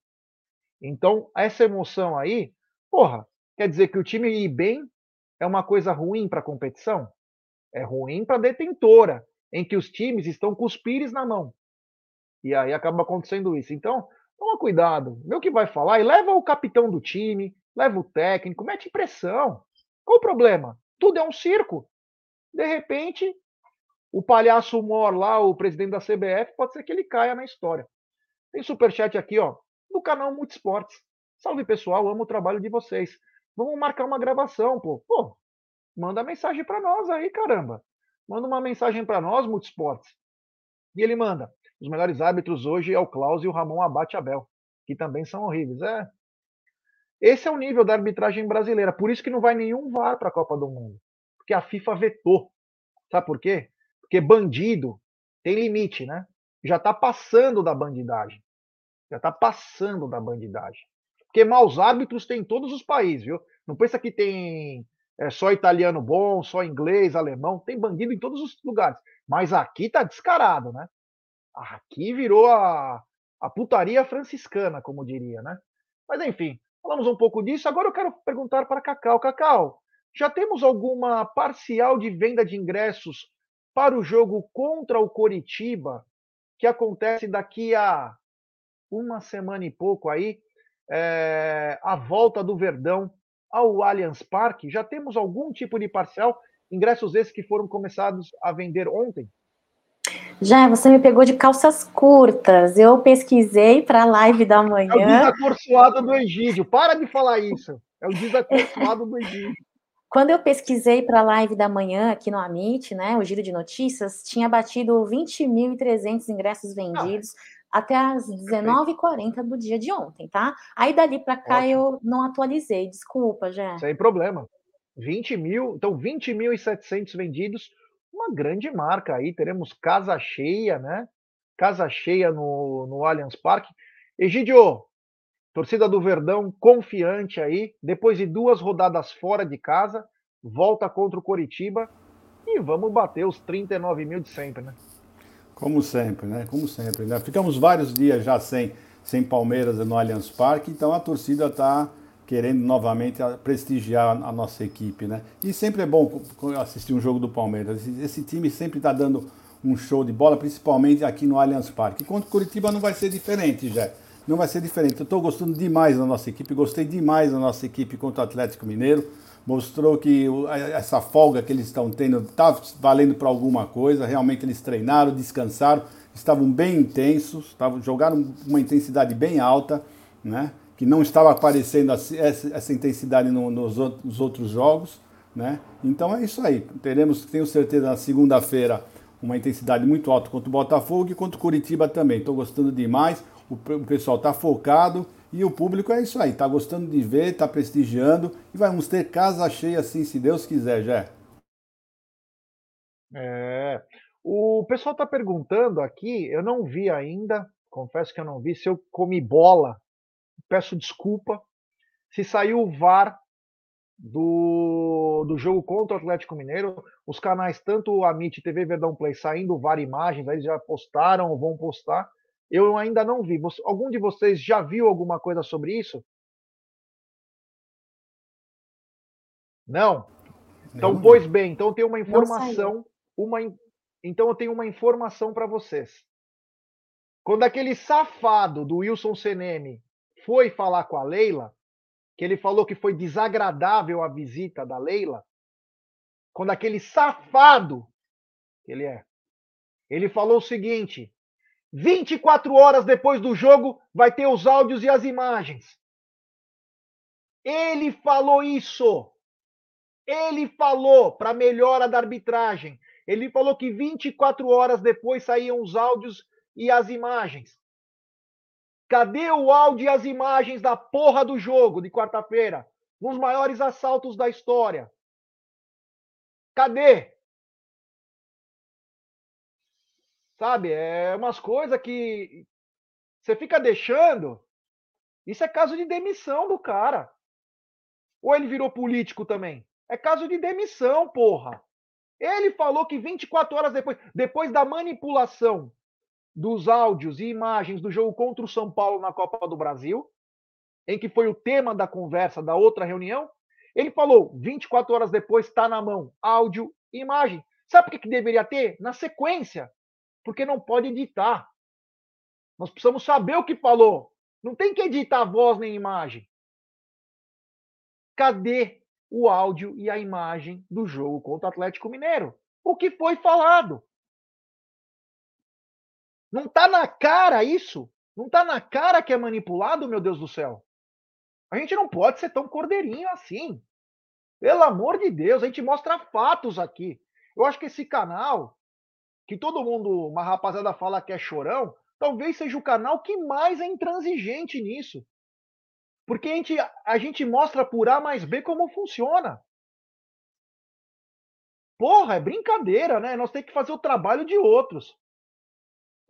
Então, essa emoção aí, porra, quer dizer que o time ir bem é uma coisa ruim para a competição? É ruim para a detentora, em que os times estão com os pires na mão. E aí acaba acontecendo isso. Então, toma cuidado, vê o que vai falar e leva o capitão do time, leva o técnico, mete pressão. Qual o problema? Tudo é um circo. De repente, o palhaço mor lá, o presidente da CBF, pode ser que ele caia na história. Tem superchat aqui, ó, no canal Multisportes. Salve pessoal, amo o trabalho de vocês. Vamos marcar uma gravação, pô. Pô, manda mensagem para nós aí, caramba. Manda uma mensagem para nós, Multisportes. E ele manda: os melhores árbitros hoje é o Klaus e o Ramon Abate Abel, que também são horríveis. É. Esse é o nível da arbitragem brasileira. Por isso que não vai nenhum VAR para a Copa do Mundo. Porque a FIFA vetou. Sabe por quê? Porque bandido tem limite, né? Já está passando da bandidagem. Já está passando da bandidagem. Porque maus árbitros tem em todos os países, viu? Não pensa que tem é, só italiano bom, só inglês, alemão. Tem bandido em todos os lugares. Mas aqui tá descarado, né? Aqui virou a, a putaria franciscana, como diria, né? Mas enfim, falamos um pouco disso. Agora eu quero perguntar para Cacau. Cacau, já temos alguma parcial de venda de ingressos para o jogo contra o Coritiba, que acontece daqui a uma semana e pouco aí, é, a volta do Verdão ao Allianz Parque. Já temos algum tipo de parcial? Ingressos esses que foram começados a vender ontem? Já, você me pegou de calças curtas. Eu pesquisei para a live da manhã. É o desacorçoado do Egídio. Para de falar isso. É o desacorçoado do Egídio. Quando eu pesquisei para a live da manhã aqui no Amit, né, o Giro de Notícias, tinha batido 20.300 ingressos vendidos ah, até as 19h40 do dia de ontem, tá? Aí dali para cá Ótimo. eu não atualizei, desculpa, já. Sem problema. 20 mil, então 20.700 vendidos, uma grande marca aí. Teremos casa cheia, né? Casa cheia no, no Allianz Parque. Egidio, Torcida do Verdão confiante aí, depois de duas rodadas fora de casa, volta contra o Coritiba e vamos bater os 39 mil de sempre, né? Como sempre, né? Como sempre, né? Ficamos vários dias já sem, sem Palmeiras no Allianz Parque, então a torcida está querendo novamente prestigiar a nossa equipe, né? E sempre é bom assistir um jogo do Palmeiras. Esse time sempre está dando um show de bola, principalmente aqui no Allianz Parque. Enquanto Curitiba não vai ser diferente, já não vai ser diferente. Eu estou gostando demais da nossa equipe, gostei demais da nossa equipe contra o Atlético Mineiro. Mostrou que essa folga que eles estão tendo está valendo para alguma coisa. Realmente eles treinaram, descansaram, estavam bem intensos, estavam, jogaram uma intensidade bem alta, né? Que não estava aparecendo essa, intensidade no, nos, nos outros jogos. Né? Então é isso aí. Teremos, tenho certeza, na segunda-feira uma intensidade muito alta contra o Botafogo e contra o Curitiba também. Estou gostando demais o pessoal está focado e o público é isso aí, está gostando de ver, está prestigiando e vamos ter casa cheia assim, se Deus quiser, já. É, o pessoal está perguntando aqui, eu não vi ainda, confesso que eu não vi, se eu comi bola, peço desculpa. Se saiu o VAR do, do jogo contra o Atlético Mineiro, os canais, tanto o Amit TV Verdão Play, saindo o VAR imagens, eles já postaram ou vão postar. Eu ainda não vi. Algum de vocês já viu alguma coisa sobre isso? Não? Então, pois bem, então eu tenho uma informação, uma então eu tenho uma informação para vocês. Quando aquele safado do Wilson Seneme foi falar com a Leila, que ele falou que foi desagradável a visita da Leila, quando aquele safado que ele é, ele falou o seguinte: 24 horas depois do jogo, vai ter os áudios e as imagens. Ele falou isso. Ele falou para melhora da arbitragem. Ele falou que 24 horas depois saíam os áudios e as imagens. Cadê o áudio e as imagens da porra do jogo de quarta-feira? Nos maiores assaltos da história. Cadê? Sabe, é umas coisas que você fica deixando. Isso é caso de demissão do cara. Ou ele virou político também? É caso de demissão, porra. Ele falou que 24 horas depois, depois da manipulação dos áudios e imagens do jogo contra o São Paulo na Copa do Brasil, em que foi o tema da conversa da outra reunião, ele falou: 24 horas depois está na mão, áudio e imagem. Sabe o que, que deveria ter? Na sequência porque não pode editar. Nós precisamos saber o que falou. Não tem que editar voz nem imagem. Cadê o áudio e a imagem do jogo contra o Atlético Mineiro? O que foi falado? Não está na cara isso? Não está na cara que é manipulado, meu Deus do céu? A gente não pode ser tão cordeirinho assim. Pelo amor de Deus, a gente mostra fatos aqui. Eu acho que esse canal que todo mundo, uma rapaziada fala que é chorão, talvez seja o canal que mais é intransigente nisso. Porque a gente, a gente mostra por A mais B como funciona. Porra, é brincadeira, né? Nós temos que fazer o trabalho de outros.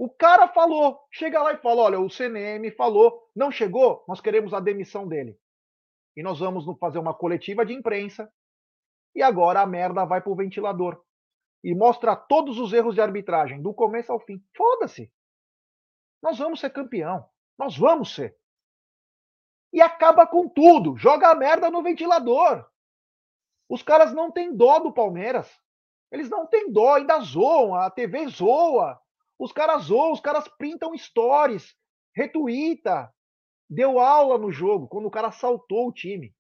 O cara falou, chega lá e fala: olha, o CNM falou, não chegou, nós queremos a demissão dele. E nós vamos fazer uma coletiva de imprensa. E agora a merda vai pro ventilador e mostra todos os erros de arbitragem, do começo ao fim. Foda-se. Nós vamos ser campeão. Nós vamos ser. E acaba com tudo. Joga a merda no ventilador. Os caras não têm dó do Palmeiras. Eles não têm dó, ainda zoam, a TV zoa. Os caras zoam, os caras printam stories, retuita. Deu aula no jogo, quando o cara saltou o time.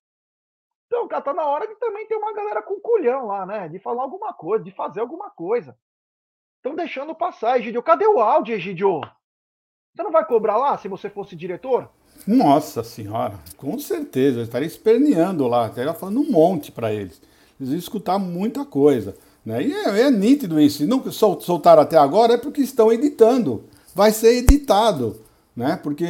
Então, cara, tá na hora de também ter uma galera com culhão lá, né? De falar alguma coisa, de fazer alguma coisa. Estão deixando passar, Egidio. Cadê o áudio, Egidio? Você não vai cobrar lá se você fosse diretor? Nossa senhora, com certeza. Eu estaria esperneando lá, estaria falando um monte para eles. Eles iam escutar muita coisa. Né? E é, é nítido isso. Se não soltaram até agora é porque estão editando. Vai ser editado né? Porque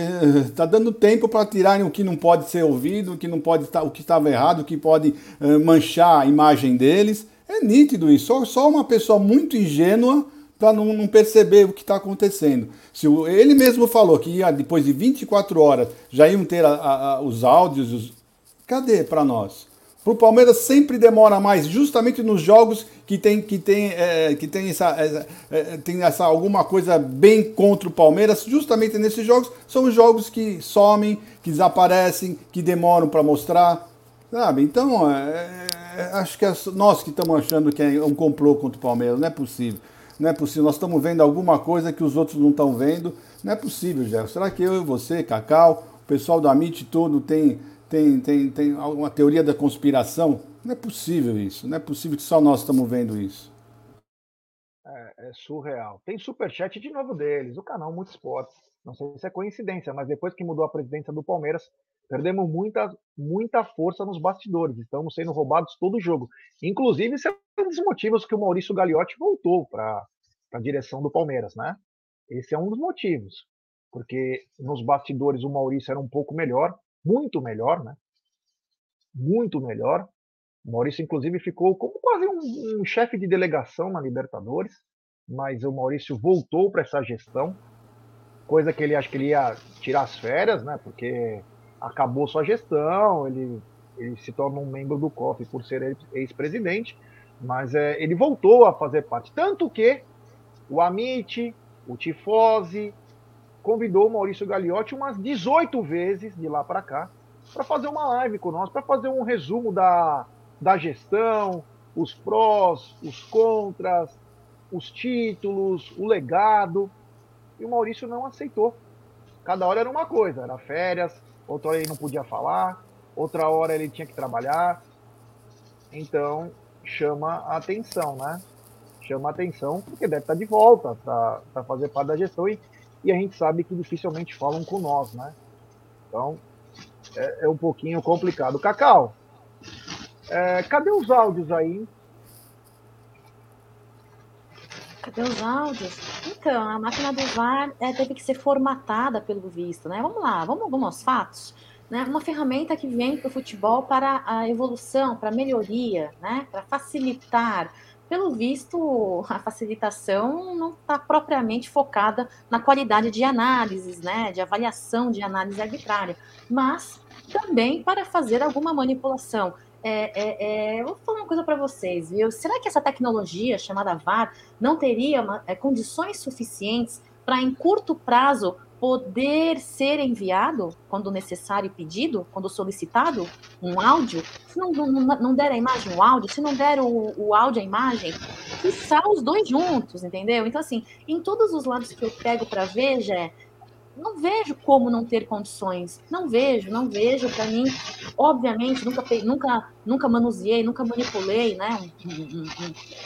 está dando tempo para tirarem o que não pode ser ouvido, o que não pode o que estava errado, o que pode uh, manchar a imagem deles. É nítido isso. Só, só uma pessoa muito ingênua para não, não, perceber o que está acontecendo. Se o, ele mesmo falou que ia, depois de 24 horas já iam ter a, a, os áudios, os... cadê para nós? Para o Palmeiras sempre demora mais, justamente nos jogos que tem, que tem, é, que tem, essa, é, é, tem essa alguma coisa bem contra o Palmeiras. Justamente nesses jogos são os jogos que somem, que desaparecem, que demoram para mostrar, sabe? Então, é, é, acho que é nós que estamos achando que é um complô contra o Palmeiras, não é possível. Não é possível. Nós estamos vendo alguma coisa que os outros não estão vendo. Não é possível, Gerson. Será que eu e você, Cacau, o pessoal da MIT todo tem tem, tem, tem alguma teoria da conspiração. Não é possível isso. Não é possível que só nós estamos vendo isso. É, é surreal. Tem superchat de novo deles, o canal Muito Esportes. Não sei se é coincidência, mas depois que mudou a presidência do Palmeiras, perdemos muita, muita força nos bastidores. Estamos sendo roubados todo o jogo. Inclusive, esse é um dos motivos que o Maurício Gagliotti voltou para a direção do Palmeiras, né? Esse é um dos motivos. Porque nos bastidores o Maurício era um pouco melhor, muito melhor, né? Muito melhor. O Maurício, inclusive, ficou como quase um, um chefe de delegação na Libertadores, mas o Maurício voltou para essa gestão, coisa que ele acha que ele ia tirar as férias, né? Porque acabou sua gestão, ele, ele se torna um membro do COF por ser ex-presidente, mas é, ele voltou a fazer parte. Tanto que o Amit, o Tifose, convidou o Maurício Gagliotti umas 18 vezes de lá para cá para fazer uma live com nós, para fazer um resumo da, da gestão, os prós, os contras, os títulos, o legado. E o Maurício não aceitou. Cada hora era uma coisa, era férias, outra hora ele não podia falar, outra hora ele tinha que trabalhar. Então, chama a atenção, né? Chama a atenção porque deve estar de volta para fazer parte da gestão. E e a gente sabe que dificilmente falam com nós, né? Então, é, é um pouquinho complicado. Cacau, é, cadê os áudios aí? Cadê os áudios? Então, a máquina do VAR é, teve que ser formatada pelo visto, né? Vamos lá, vamos, vamos aos fatos. Né? Uma ferramenta que vem para o futebol para a evolução, para a melhoria, né? para facilitar. Pelo visto, a facilitação não está propriamente focada na qualidade de análises, né? de avaliação de análise arbitrária, mas também para fazer alguma manipulação. É, é, é, vou falar uma coisa para vocês, viu? Será que essa tecnologia chamada VAR não teria uma, é, condições suficientes para, em curto prazo, poder ser enviado, quando necessário e pedido, quando solicitado, um áudio? Se não, não, não der a imagem, o áudio, se não der o, o áudio, a imagem, quiçá os dois juntos, entendeu? Então, assim, em todos os lados que eu pego para ver, já não vejo como não ter condições. Não vejo, não vejo. Para mim, obviamente, nunca, nunca, nunca manuseei, nunca manipulei né,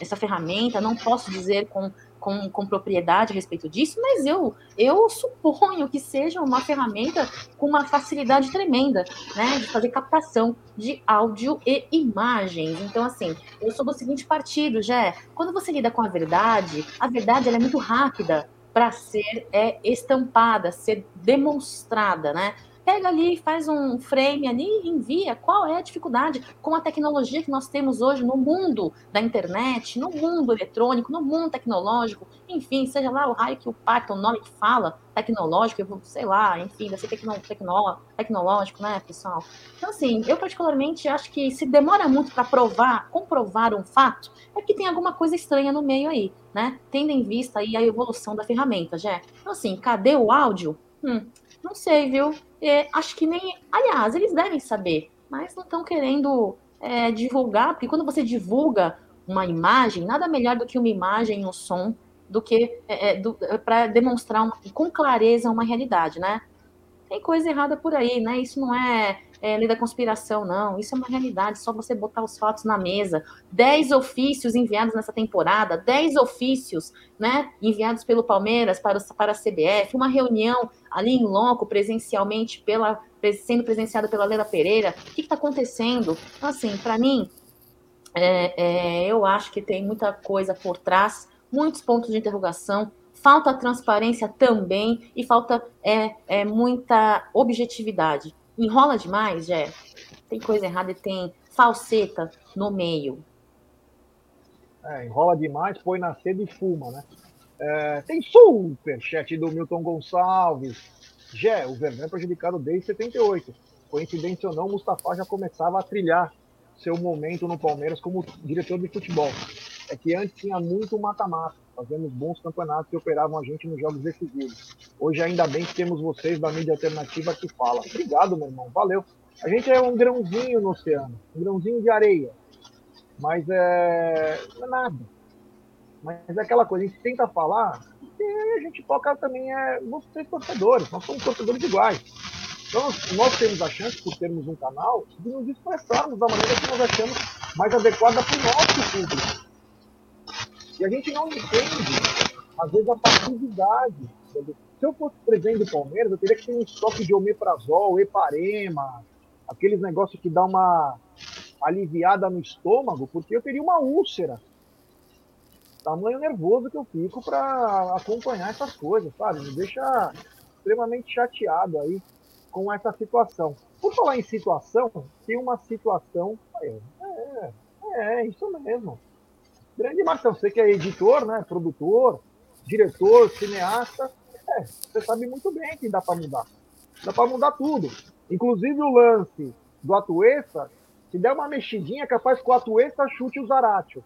essa ferramenta. Não posso dizer com, com, com, propriedade a respeito disso, mas eu, eu suponho que seja uma ferramenta com uma facilidade tremenda né, de fazer captação de áudio e imagens. Então, assim, eu sou do seguinte partido, já quando você lida com a verdade, a verdade é muito rápida para ser é, estampada, ser demonstrada, né? Pega ali, faz um frame ali e envia. Qual é a dificuldade com a tecnologia que nós temos hoje no mundo da internet, no mundo eletrônico, no mundo tecnológico, enfim, seja lá o raio que o parta, o nome que fala, tecnológico, sei lá, enfim, vai ser tecno, tecno, tecnológico, né, pessoal? Então, assim, eu particularmente acho que se demora muito para provar, comprovar um fato, é que tem alguma coisa estranha no meio aí, né? Tendo em vista aí a evolução da ferramenta, já. Então, assim, cadê o áudio? Hum, não sei, viu? É, acho que nem. Aliás, eles devem saber, mas não estão querendo é, divulgar, porque quando você divulga uma imagem, nada melhor do que uma imagem e um som do que é, é, é para demonstrar uma, com clareza uma realidade, né? Tem coisa errada por aí, né? Isso não é, é lei da conspiração, não. Isso é uma realidade, só você botar os fatos na mesa. Dez ofícios enviados nessa temporada, dez ofícios, né? Enviados pelo Palmeiras para, para a CBF, uma reunião ali em loco, presencialmente, pela, sendo presenciada pela Leila Pereira. O que está acontecendo? Então, assim, para mim, é, é, eu acho que tem muita coisa por trás, muitos pontos de interrogação falta transparência também e falta é, é muita objetividade. Enrola demais, Jé. Tem coisa errada e tem falseta no meio. É, enrola demais, põe na seda e fuma, né? É, tem superchat do Milton Gonçalves. Jé, o Vernon é prejudicado desde 78. Coincidência ou não, Mustafa já começava a trilhar seu momento no Palmeiras como diretor de futebol. É que antes tinha muito mata-mata fazemos bons campeonatos que operavam a gente nos jogos decisivos. Hoje, ainda bem que temos vocês da mídia alternativa que fala. Obrigado, meu irmão, valeu. A gente é um grãozinho no oceano, um grãozinho de areia, mas é, não é nada. Mas é aquela coisa, a gente tenta falar e a gente toca também é vocês torcedores, nós somos torcedores iguais. Então, nós temos a chance, por termos um canal, de nos expressarmos da maneira que nós achamos mais adequada para o nosso público. E a gente não entende, às vezes, a passividade. Se eu fosse presidente do Palmeiras, eu teria que ter um estoque de omeprazol, eparema, aqueles negócios que dá uma aliviada no estômago, porque eu teria uma úlcera. Tamanho nervoso que eu fico para acompanhar essas coisas, sabe? Me deixa extremamente chateado aí com essa situação. Por falar em situação, tem uma situação. É, é, é isso mesmo. Grande Marcão, você que é editor, né, produtor, diretor, cineasta, é, você sabe muito bem que dá para mudar. Dá para mudar tudo. Inclusive o lance do Atuesta, se der uma mexidinha, é capaz que o Atuesta chute o Zaratio.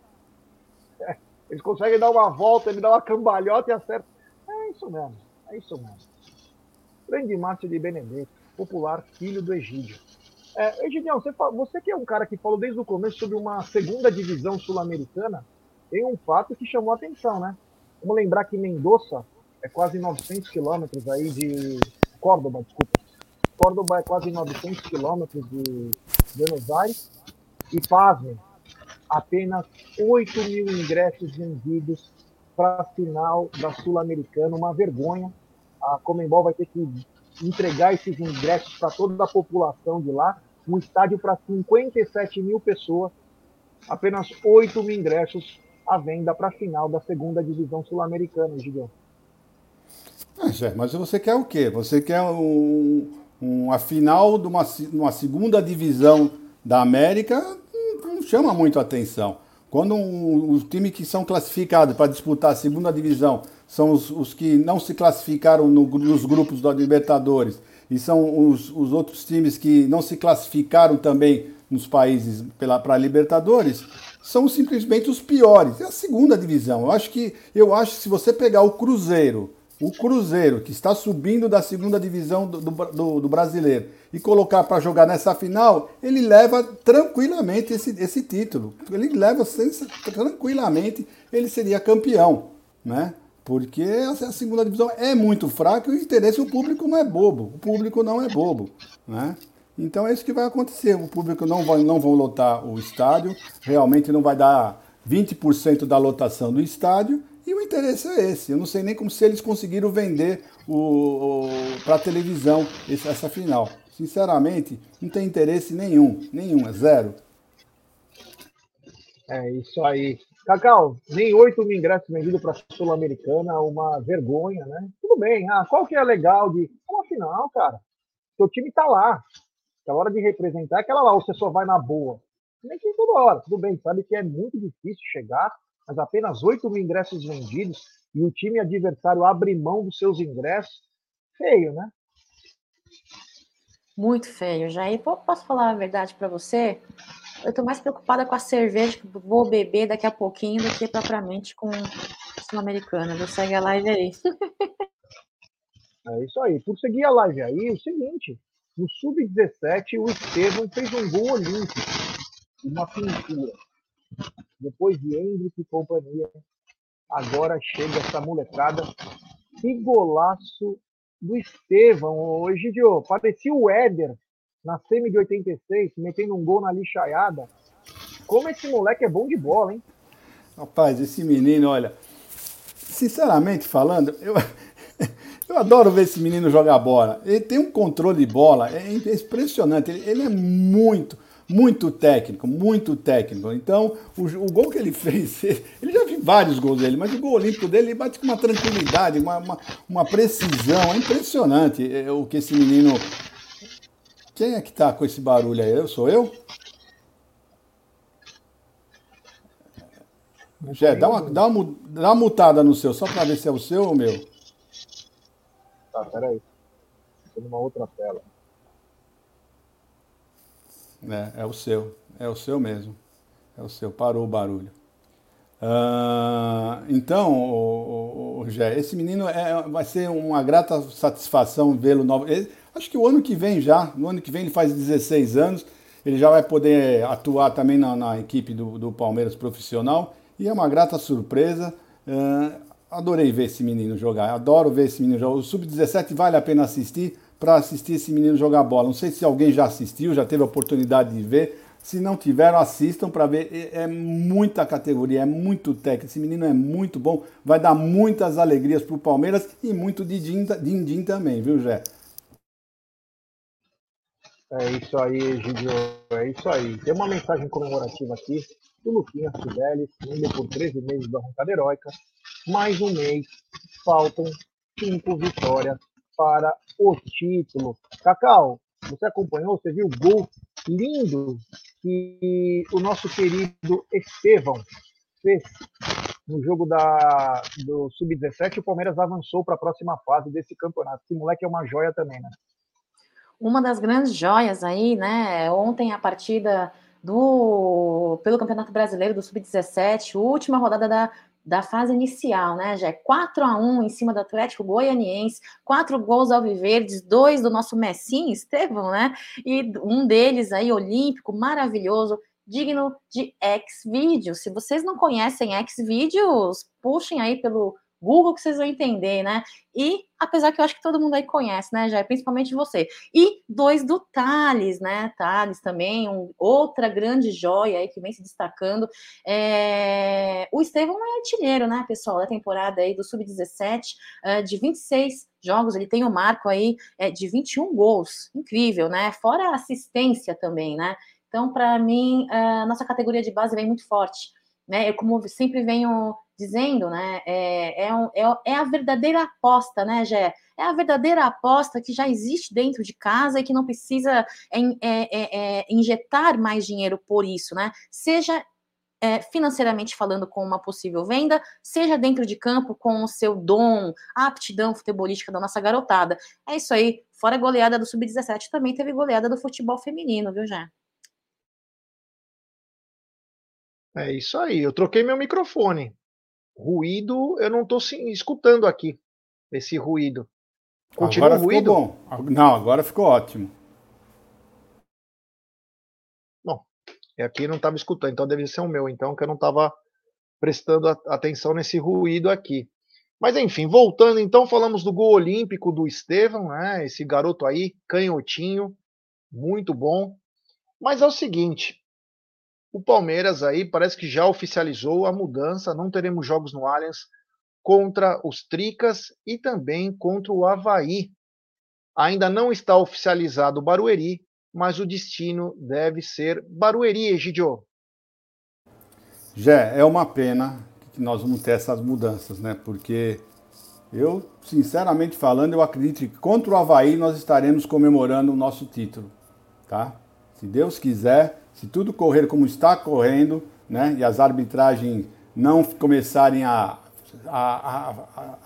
É, eles conseguem dar uma volta, ele dá uma cambalhota e acerta. É isso mesmo, é isso mesmo. Grande Márcio de Benedetto, popular filho do Egídio. É, Egidião, você, você que é um cara que falou desde o começo sobre uma segunda divisão sul-americana, tem um fato que chamou a atenção, né? Vamos lembrar que Mendoza é quase 900 quilômetros aí de Córdoba, desculpa. Córdoba é quase 900 quilômetros de Buenos Aires e fazem apenas 8 mil ingressos vendidos para a final da Sul-Americana, uma vergonha. a Comembol vai ter que entregar esses ingressos para toda a população de lá, um estádio para 57 mil pessoas, apenas 8 mil ingressos à venda para a final da segunda divisão sul-americana, Gideon. É, mas você quer o quê? Você quer um, uma final de uma, uma segunda divisão da América? Não chama muito atenção. Quando um, os times que são classificados para disputar a segunda divisão são os, os que não se classificaram no, nos grupos da Libertadores e são os, os outros times que não se classificaram também nos países para a Libertadores, são simplesmente os piores. É a segunda divisão. Eu acho que eu acho que se você pegar o Cruzeiro, o Cruzeiro, que está subindo da segunda divisão do, do, do brasileiro, e colocar para jogar nessa final, ele leva tranquilamente esse, esse título. Ele leva tranquilamente, ele seria campeão, né? Porque a segunda divisão é muito fraca e o interesse do público não é bobo. O público não é bobo, né? Então é isso que vai acontecer. O público não vai não vão lotar o estádio, realmente não vai dar 20% da lotação do estádio e o interesse é esse. Eu não sei nem como se eles conseguiram vender o, o para a televisão essa, final. Sinceramente, não tem interesse nenhum, nenhum, é zero. É isso aí. Cacau, nem 8 mil ingressos vendidos para a Sul-Americana, uma vergonha, né? Tudo bem, ah, qual que é legal de. Uma final, cara. Seu time tá lá. É hora de representar aquela lá, você só vai na boa. Nem que toda hora, tudo bem, sabe que é muito difícil chegar mas apenas 8 mil ingressos vendidos e o time adversário abre mão dos seus ingressos, feio, né? Muito feio, Jair. Posso falar a verdade para você? Eu estou mais preocupada com a cerveja que vou beber daqui a pouquinho do que propriamente com a Sul-Americana. Vou seguir a live aí. É isso aí. Por seguir a live aí, é o seguinte: no Sub-17, o Estevam fez um gol olímpico, uma pintura. Depois de Hendrick e companhia, agora chega essa molecada. Que golaço do Estevão. Ô, Egidio, parecia o Éder na semi de 86, metendo um gol na lixaiada. Como esse moleque é bom de bola, hein? Rapaz, esse menino, olha, sinceramente falando, eu, eu adoro ver esse menino jogar bola. Ele tem um controle de bola, é impressionante. Ele, ele é muito, muito técnico, muito técnico. Então, o, o, gol que ele fez, ele já vi vários gols dele, mas o gol olímpico dele ele bate com uma tranquilidade, uma, uma, uma precisão. É impressionante é, o que esse menino. Quem é que tá com esse barulho aí? Eu sou eu? Jé, dá uma, dá, uma, dá uma mutada no seu, só para ver se é o seu ou o meu. Tá, peraí. Estou numa outra tela. É, é o seu. É o seu mesmo. É o seu. Parou o barulho. Uh, então, o, o, o esse menino é, vai ser uma grata satisfação vê-lo novo. acho que o ano que vem já, no ano que vem ele faz 16 anos, ele já vai poder atuar também na, na equipe do, do, Palmeiras profissional e é uma grata surpresa. Uh, adorei ver esse menino jogar, adoro ver esse menino jogar. O Sub-17 vale a pena assistir para assistir esse menino jogar bola. Não sei se alguém já assistiu, já teve a oportunidade de ver. Se não tiveram, assistam para ver. É, é muita categoria, é muito técnico. Esse menino é muito bom, vai dar muitas alegrias para o Palmeiras e muito din-din também, viu, Jé? É isso aí, Gidio. É isso aí. Tem uma mensagem comemorativa aqui do Luquinhas Fidelis, indo por 13 meses da arrancada heróica. Mais um mês, faltam cinco vitórias para o título. Cacau, você acompanhou, você viu o gol lindo que o nosso querido Estevão fez no jogo da, do Sub-17 o Palmeiras avançou para a próxima fase desse campeonato. Esse moleque é uma joia também, né? Uma das grandes joias aí, né? Ontem a partida do pelo Campeonato Brasileiro do Sub-17, última rodada da da fase inicial, né, já 4 a 1 em cima do Atlético Goianiense, quatro gols ao Viverdes, dois do nosso Messinho, Estevão, né, e um deles aí, olímpico, maravilhoso, digno de X-Videos. Se vocês não conhecem X-Videos, puxem aí pelo Google que vocês vão entender, né? E apesar que eu acho que todo mundo aí conhece, né, já principalmente você. E dois do Thales, né? Thales também, um, outra grande joia aí que vem se destacando. É... O Estevão é artilheiro, né, pessoal, da temporada aí do Sub-17, uh, de 26 jogos, ele tem o um marco aí é, de 21 gols. Incrível, né? Fora a assistência também, né? Então, para mim, a nossa categoria de base vem muito forte. Né? Eu, como sempre venho dizendo, né? É, é, é, é a verdadeira aposta, né, Gé? É a verdadeira aposta que já existe dentro de casa e que não precisa é, é, é, é injetar mais dinheiro por isso, né? Seja financeiramente falando com uma possível venda, seja dentro de campo com o seu dom, a aptidão futebolística da nossa garotada. É isso aí. Fora a goleada do Sub-17, também teve goleada do futebol feminino, viu, Jé? É isso aí. Eu troquei meu microfone. Ruído, eu não estou escutando aqui esse ruído. Continua agora ruído? Ficou bom. Não, agora ficou ótimo. Bom, aqui não estava escutando, então deve ser o meu, então, que eu não estava prestando atenção nesse ruído aqui. Mas enfim, voltando então, falamos do gol olímpico do Estevão, né? Esse garoto aí, canhotinho, muito bom. Mas é o seguinte, o Palmeiras aí parece que já oficializou a mudança, não teremos jogos no Allianz contra os Tricas e também contra o Havaí. Ainda não está oficializado o Barueri, mas o destino deve ser Barueri, Egidio. Jé, é uma pena que nós vamos ter essas mudanças, né? Porque eu, sinceramente falando, eu acredito que contra o Havaí nós estaremos comemorando o nosso título, tá? Se Deus quiser, se tudo correr como está correndo, né, e as arbitragens não começarem a, a, a,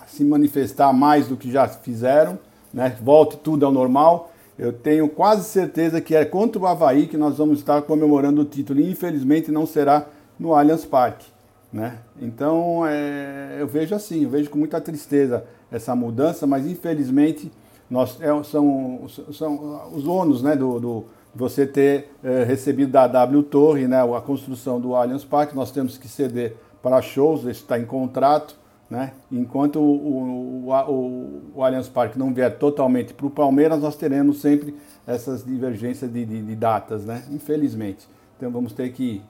a se manifestar mais do que já fizeram, né, volte tudo ao normal, eu tenho quase certeza que é contra o Havaí que nós vamos estar comemorando o título. E infelizmente não será no Allianz Parque. Né? Então é, eu vejo assim, eu vejo com muita tristeza essa mudança, mas infelizmente nós, é, são, são os ônus né, do, do você ter é, recebido da W Torre né, a construção do Allianz Parque, nós temos que ceder para shows, isso está em contrato, né? Enquanto o, o, o, o Allianz Parque não vier totalmente para o Palmeiras, nós teremos sempre essas divergências de, de, de, datas, né? Infelizmente. Então vamos ter que,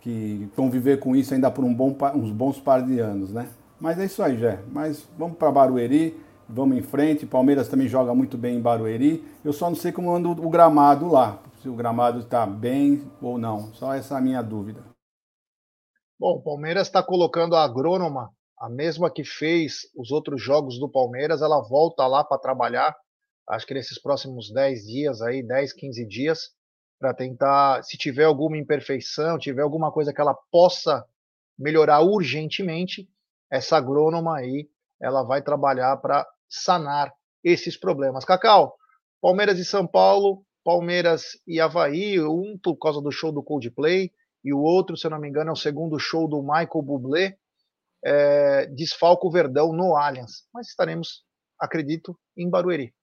que conviver com isso ainda por um bom, uns bons par de anos, né? Mas é isso aí, Jé. Mas vamos para Barueri vamos em frente. Palmeiras também joga muito bem em Barueri. Eu só não sei como anda o gramado lá, se o gramado está bem ou não. Só essa é a minha dúvida. Bom, o Palmeiras está colocando a agrônoma, a mesma que fez os outros jogos do Palmeiras, ela volta lá para trabalhar, acho que nesses próximos 10 dias aí, 10, 15 dias, para tentar, se tiver alguma imperfeição, tiver alguma coisa que ela possa melhorar urgentemente, essa agrônoma aí, ela vai trabalhar para sanar esses problemas. Cacau, Palmeiras e São Paulo, Palmeiras e Havaí, um por causa do show do Coldplay, e o outro, se eu não me engano, é o segundo show do Michael Bublé, é, o Verdão no Allianz. Mas estaremos, acredito, em Barueri.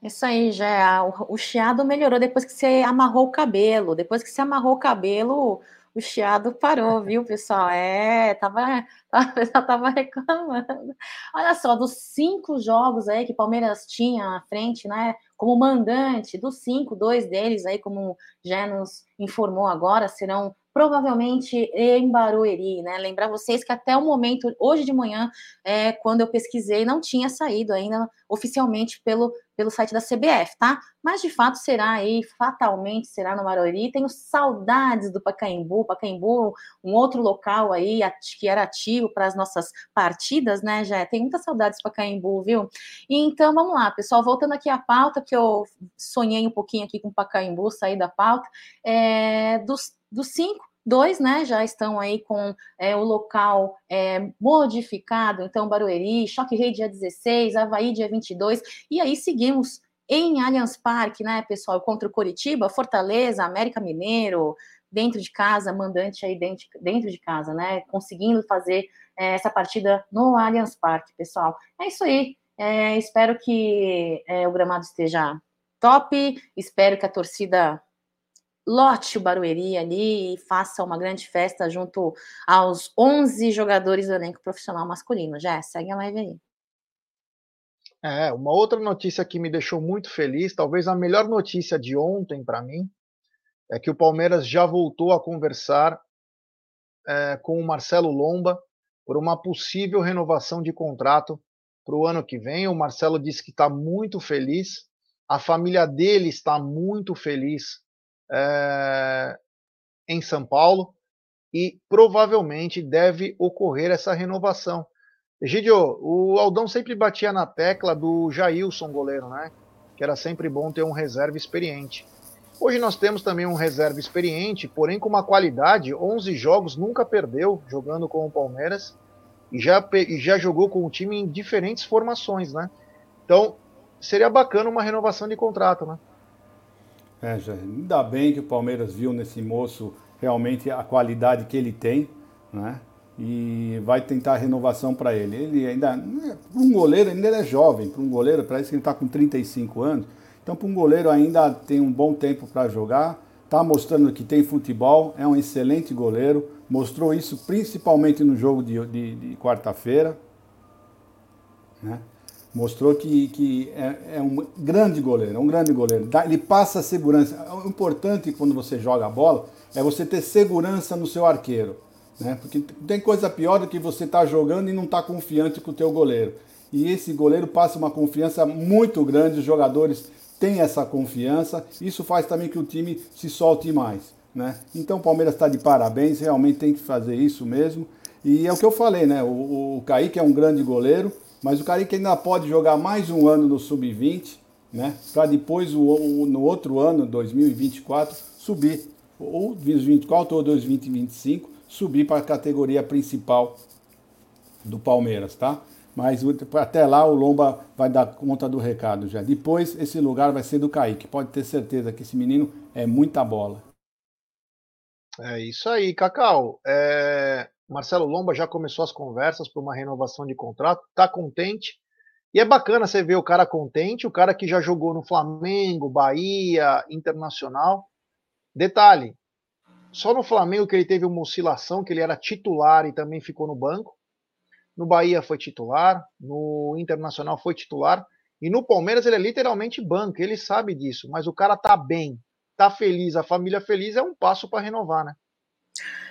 Isso aí, já. O, o chiado melhorou depois que você amarrou o cabelo. Depois que você amarrou o cabelo, o chiado parou, viu, pessoal? É, tava, o pessoal tava reclamando. Olha só, dos cinco jogos aí que o Palmeiras tinha à frente, né, como mandante, dos cinco, dois deles aí, como já nos informou agora, serão provavelmente em Barueri, né? Lembrar vocês que até o momento, hoje de manhã, é, quando eu pesquisei, não tinha saído ainda oficialmente pelo, pelo site da CBF, tá? Mas de fato será aí, fatalmente será no Barueri. Tenho saudades do Pacaembu, Pacaembu, um outro local aí que era ativo para as nossas partidas, né? Já tem muitas saudades do Pacaembu, viu? Então vamos lá, pessoal, voltando aqui à pauta que eu sonhei um pouquinho aqui com o Pacaembu, sair da pauta, é, dos dos cinco, dois, né, já estão aí com é, o local é, modificado, então Barueri, Choque Rei dia 16, Havaí dia 22, e aí seguimos em Allianz Parque, né, pessoal, contra o Coritiba, Fortaleza, América Mineiro, dentro de casa, mandante aí dentro, dentro de casa, né, conseguindo fazer é, essa partida no Allianz Parque, pessoal. É isso aí, é, espero que é, o gramado esteja top, espero que a torcida lote o Barueri ali e faça uma grande festa junto aos 11 jogadores do elenco profissional masculino. Já segue a live aí. É, uma outra notícia que me deixou muito feliz, talvez a melhor notícia de ontem para mim, é que o Palmeiras já voltou a conversar é, com o Marcelo Lomba por uma possível renovação de contrato para o ano que vem. O Marcelo disse que está muito feliz, a família dele está muito feliz é, em São Paulo e provavelmente deve ocorrer essa renovação. Egidio, o Aldão sempre batia na tecla do Jailson, goleiro, né? Que era sempre bom ter um reserva experiente. Hoje nós temos também um reserva experiente, porém com uma qualidade, 11 jogos, nunca perdeu jogando com o Palmeiras e já, e já jogou com o time em diferentes formações, né? Então, seria bacana uma renovação de contrato, né? É, já, ainda bem que o Palmeiras viu nesse moço realmente a qualidade que ele tem, né? E vai tentar renovação para ele. Ele ainda, para um goleiro, ainda é jovem, para um goleiro, parece que ele está com 35 anos. Então, para um goleiro ainda tem um bom tempo para jogar, está mostrando que tem futebol, é um excelente goleiro, mostrou isso principalmente no jogo de, de, de quarta-feira. Né? Mostrou que, que é, é, um grande goleiro, é um grande goleiro. Ele passa segurança. O importante quando você joga a bola é você ter segurança no seu arqueiro. Né? Porque tem coisa pior do que você estar tá jogando e não estar tá confiante com o teu goleiro. E esse goleiro passa uma confiança muito grande, os jogadores tem essa confiança, isso faz também que o time se solte mais. Né? Então o Palmeiras está de parabéns, realmente tem que fazer isso mesmo. E é o que eu falei, né? O, o Kaique é um grande goleiro, mas o Kaique ainda pode jogar mais um ano no Sub-20, né? Para depois, no outro ano, 2024, subir, ou 2024 ou 2025, subir para a categoria principal do Palmeiras, tá? Mas até lá o Lomba vai dar conta do recado já. Depois esse lugar vai ser do Kaique. Pode ter certeza que esse menino é muita bola. É isso aí, Cacau. É... Marcelo Lomba já começou as conversas para uma renovação de contrato, está contente. E é bacana você ver o cara contente, o cara que já jogou no Flamengo, Bahia, Internacional. Detalhe, só no Flamengo que ele teve uma oscilação, que ele era titular e também ficou no banco. No Bahia foi titular, no Internacional foi titular, e no Palmeiras ele é literalmente banco, ele sabe disso, mas o cara tá bem, tá feliz, a família feliz é um passo para renovar, né?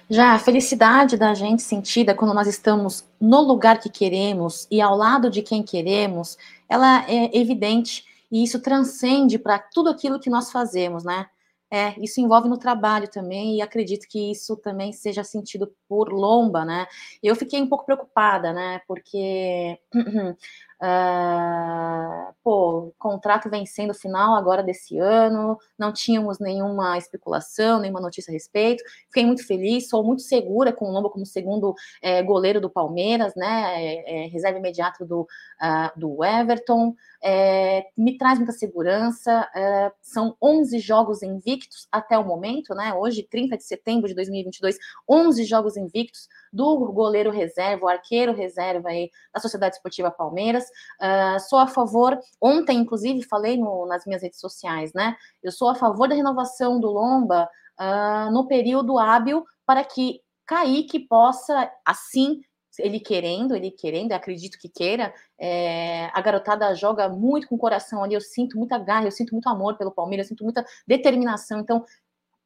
Já a felicidade da gente sentida quando nós estamos no lugar que queremos e ao lado de quem queremos, ela é evidente e isso transcende para tudo aquilo que nós fazemos, né? É, isso envolve no trabalho também, e acredito que isso também seja sentido por Lomba, né? Eu fiquei um pouco preocupada, né? Porque Uh, pô, contrato vencendo final agora desse ano, não tínhamos nenhuma especulação, nenhuma notícia a respeito. Fiquei muito feliz, sou muito segura com o Lomba como segundo é, goleiro do Palmeiras, né? É, é, reserva imediato do, uh, do Everton. É, me traz muita segurança. É, são 11 jogos invictos até o momento, né? Hoje, 30 de setembro de 2022, 11 jogos invictos do goleiro reserva, o arqueiro reserva aí da Sociedade Esportiva Palmeiras. Uh, sou a favor, ontem, inclusive, falei no, nas minhas redes sociais, né? Eu sou a favor da renovação do Lomba uh, no período hábil para que Kaique possa, assim, ele querendo, ele querendo, acredito que queira, é, a garotada joga muito com o coração ali, eu sinto muita garra, eu sinto muito amor pelo Palmeiras, eu sinto muita determinação, então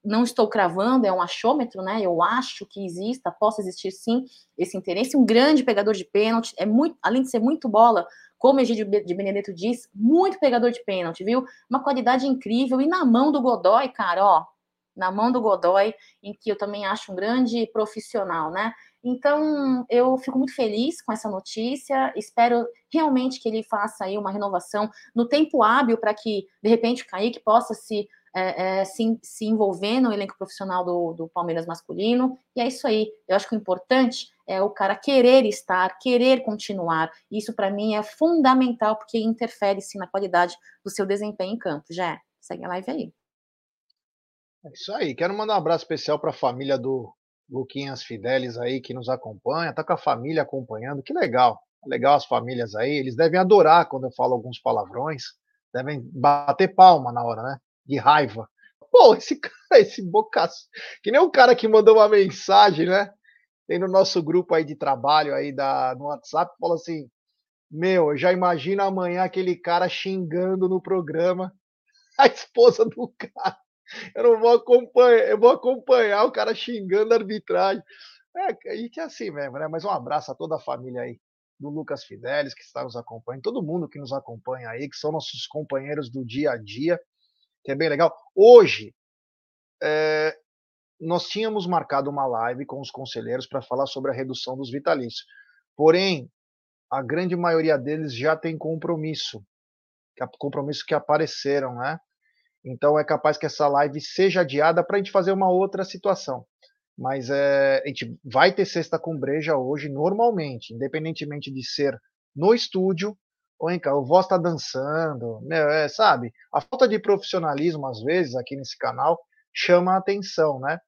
não estou cravando, é um achômetro, né? Eu acho que exista, possa existir sim esse interesse. Um grande pegador de pênalti, é muito, além de ser muito bola, como Egídio de Benedetto diz, muito pegador de pênalti, viu? Uma qualidade incrível. E na mão do Godoy, cara, ó, na mão do Godoy, em que eu também acho um grande profissional, né? Então, eu fico muito feliz com essa notícia. Espero realmente que ele faça aí uma renovação no tempo hábil para que, de repente, o Kaique possa se é, é, se, se envolver no elenco profissional do, do Palmeiras masculino, e é isso aí. Eu acho que o importante é o cara querer estar, querer continuar. Isso, para mim, é fundamental, porque interfere, sim, na qualidade do seu desempenho em campo. Já segue a live aí. É isso aí. Quero mandar um abraço especial para a família do Luquinhas Fidelis aí, que nos acompanha. Tá com a família acompanhando. Que legal. Legal as famílias aí. Eles devem adorar quando eu falo alguns palavrões. Devem bater palma na hora, né? De raiva. pô, esse cara, esse bocaço. Que nem o cara que mandou uma mensagem, né? Tem no nosso grupo aí de trabalho aí da, no WhatsApp, falou assim: Meu, eu já imagino amanhã aquele cara xingando no programa a esposa do cara. Eu não vou acompanhar, eu vou acompanhar o cara xingando a arbitragem. É, a gente é assim mesmo, né? Mas um abraço a toda a família aí do Lucas Fidelis, que está nos acompanhando, todo mundo que nos acompanha aí, que são nossos companheiros do dia a dia, que é bem legal. Hoje, é, nós tínhamos marcado uma live com os conselheiros para falar sobre a redução dos vitalícios. Porém, a grande maioria deles já tem compromisso, compromisso que apareceram, né? Então é capaz que essa live seja adiada para a gente fazer uma outra situação. Mas é, a gente vai ter sexta com breja hoje, normalmente, independentemente de ser no estúdio ou em casa. O Voz está dançando, meu, é, sabe? A falta de profissionalismo, às vezes, aqui nesse canal, chama a atenção, né?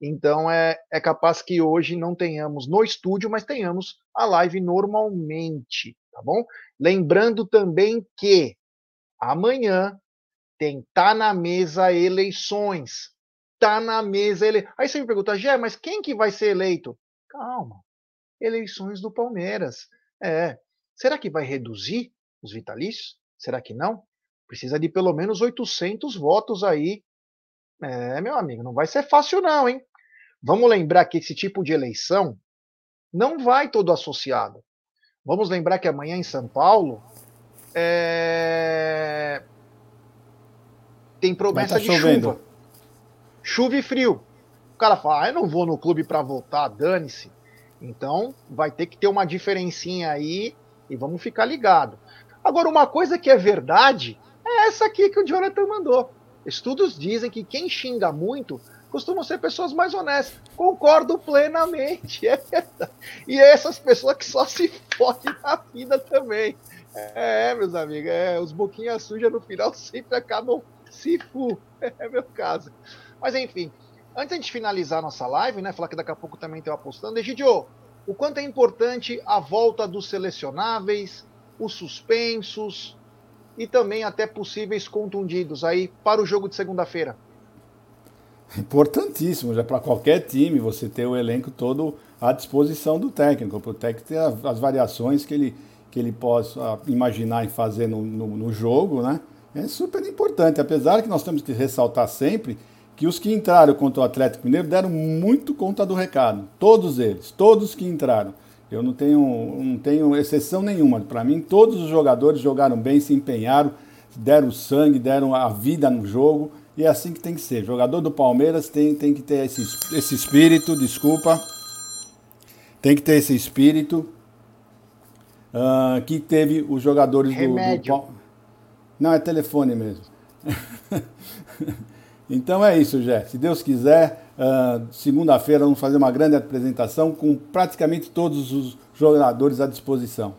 Então é, é capaz que hoje não tenhamos no estúdio, mas tenhamos a live normalmente, tá bom? Lembrando também que amanhã tem Tá na Mesa Eleições tá na mesa. Ele... Aí você me pergunta, Gé, mas quem que vai ser eleito? Calma. Eleições do Palmeiras. É. Será que vai reduzir os vitalícios? Será que não? Precisa de pelo menos 800 votos aí. É, meu amigo, não vai ser fácil não, hein? Vamos lembrar que esse tipo de eleição não vai todo associado. Vamos lembrar que amanhã em São Paulo é... tem promessa tá de chovendo. chuva chuva e frio. O cara fala, ah, eu não vou no clube para votar, dane-se. Então vai ter que ter uma diferencinha aí e vamos ficar ligado. Agora, uma coisa que é verdade é essa aqui que o Jonathan mandou. Estudos dizem que quem xinga muito costumam ser pessoas mais honestas. Concordo plenamente. É e é essas pessoas que só se fodem na vida também. É, meus amigos, é, os boquinhas sujas no final sempre acabam se fu. É meu caso. Mas enfim, antes de finalizar nossa live, né, falar que daqui a pouco também tem apostando, Egidio, o quanto é importante a volta dos selecionáveis, os suspensos e também até possíveis contundidos aí para o jogo de segunda-feira. Importantíssimo, já para qualquer time você ter o elenco todo à disposição do técnico, para o técnico ter as variações que ele, que ele possa imaginar em fazer no, no, no jogo, né? É super importante, apesar que nós temos que ressaltar sempre que os que entraram contra o Atlético Mineiro deram muito conta do recado. Todos eles, todos que entraram. Eu não tenho, não tenho exceção nenhuma. Para mim, todos os jogadores jogaram bem, se empenharam, deram sangue, deram a vida no jogo. E é assim que tem que ser. Jogador do Palmeiras tem, tem que ter esse, esse espírito, desculpa. Tem que ter esse espírito uh, que teve os jogadores Remédio. do, do. Não, é telefone mesmo. Então é isso, Jé. Se Deus quiser, uh, segunda-feira vamos fazer uma grande apresentação com praticamente todos os jogadores à disposição.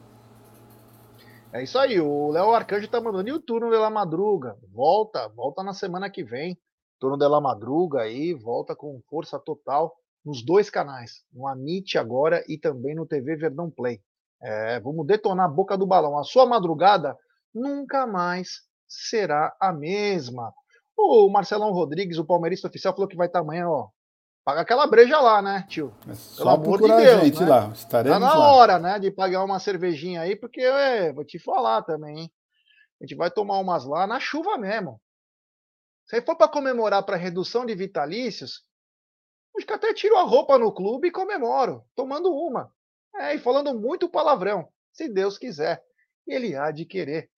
É isso aí, o Léo Arcanjo tá mandando. E o turno de la madruga? Volta, volta na semana que vem. Turno de la madruga aí, volta com força total nos dois canais, no Amit agora e também no TV Verdão Play. É, vamos detonar a boca do balão. A sua madrugada nunca mais será a mesma. O Marcelão Rodrigues, o palmeirista oficial, falou que vai estar amanhã, ó. Paga aquela breja lá, né, tio? É só Pelo amor de Deus, a gente né? lá. Estaremos tá na lá. hora, né, de pagar uma cervejinha aí, porque é, vou te falar também, hein? A gente vai tomar umas lá na chuva mesmo. Se for para comemorar para redução de vitalícios, acho que até tiro a roupa no clube e comemoro, tomando uma. É, e falando muito palavrão, se Deus quiser. Ele há de querer.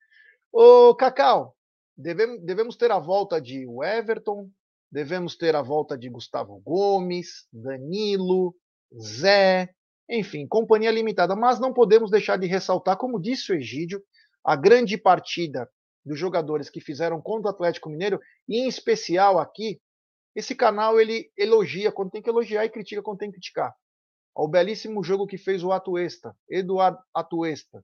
Ô, Cacau, devemos, devemos ter a volta de Everton, devemos ter a volta de Gustavo Gomes, Danilo, Zé, enfim, companhia limitada. Mas não podemos deixar de ressaltar, como disse o Egídio, a grande partida dos jogadores que fizeram contra o Atlético Mineiro, e em especial aqui, esse canal ele elogia quando tem que elogiar e critica quando tem que criticar. O belíssimo jogo que fez o Atuesta, Eduardo Atuesta,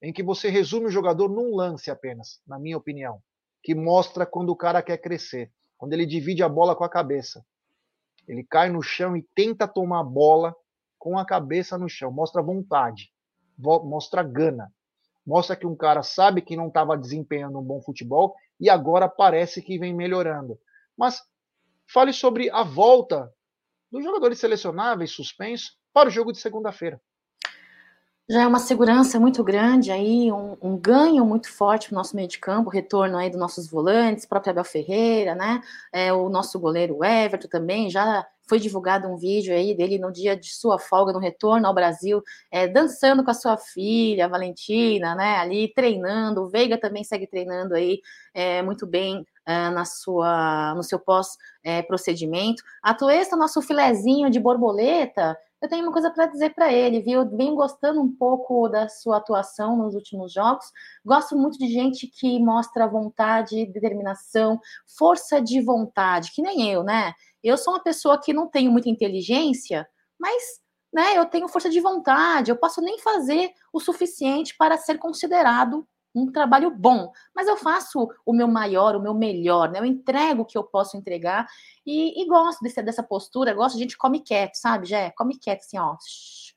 em que você resume o jogador num lance apenas, na minha opinião, que mostra quando o cara quer crescer, quando ele divide a bola com a cabeça. Ele cai no chão e tenta tomar a bola com a cabeça no chão, mostra vontade, mostra gana, mostra que um cara sabe que não estava desempenhando um bom futebol e agora parece que vem melhorando. Mas fale sobre a volta dos jogadores selecionáveis suspensos para o jogo de segunda-feira já é uma segurança muito grande aí, um, um ganho muito forte para o nosso meio de campo, retorno aí dos nossos volantes, próprio Abel Ferreira, né? É, o nosso goleiro Everton também, já foi divulgado um vídeo aí dele no dia de sua folga, no retorno ao Brasil, é, dançando com a sua filha, Valentina, né? Ali treinando, o Veiga também segue treinando aí é, muito bem é, na sua, no seu pós-procedimento. É, a Tuesta, nosso filezinho de borboleta, eu tenho uma coisa para dizer para ele, viu? Eu venho gostando um pouco da sua atuação nos últimos jogos. Gosto muito de gente que mostra vontade, determinação, força de vontade, que nem eu, né? Eu sou uma pessoa que não tenho muita inteligência, mas né, eu tenho força de vontade, eu posso nem fazer o suficiente para ser considerado um trabalho bom, mas eu faço o meu maior, o meu melhor, né? Eu entrego o que eu posso entregar e, e gosto desse, dessa postura, gosto de gente come quieto, sabe, Jé? Come quieto, assim, ó,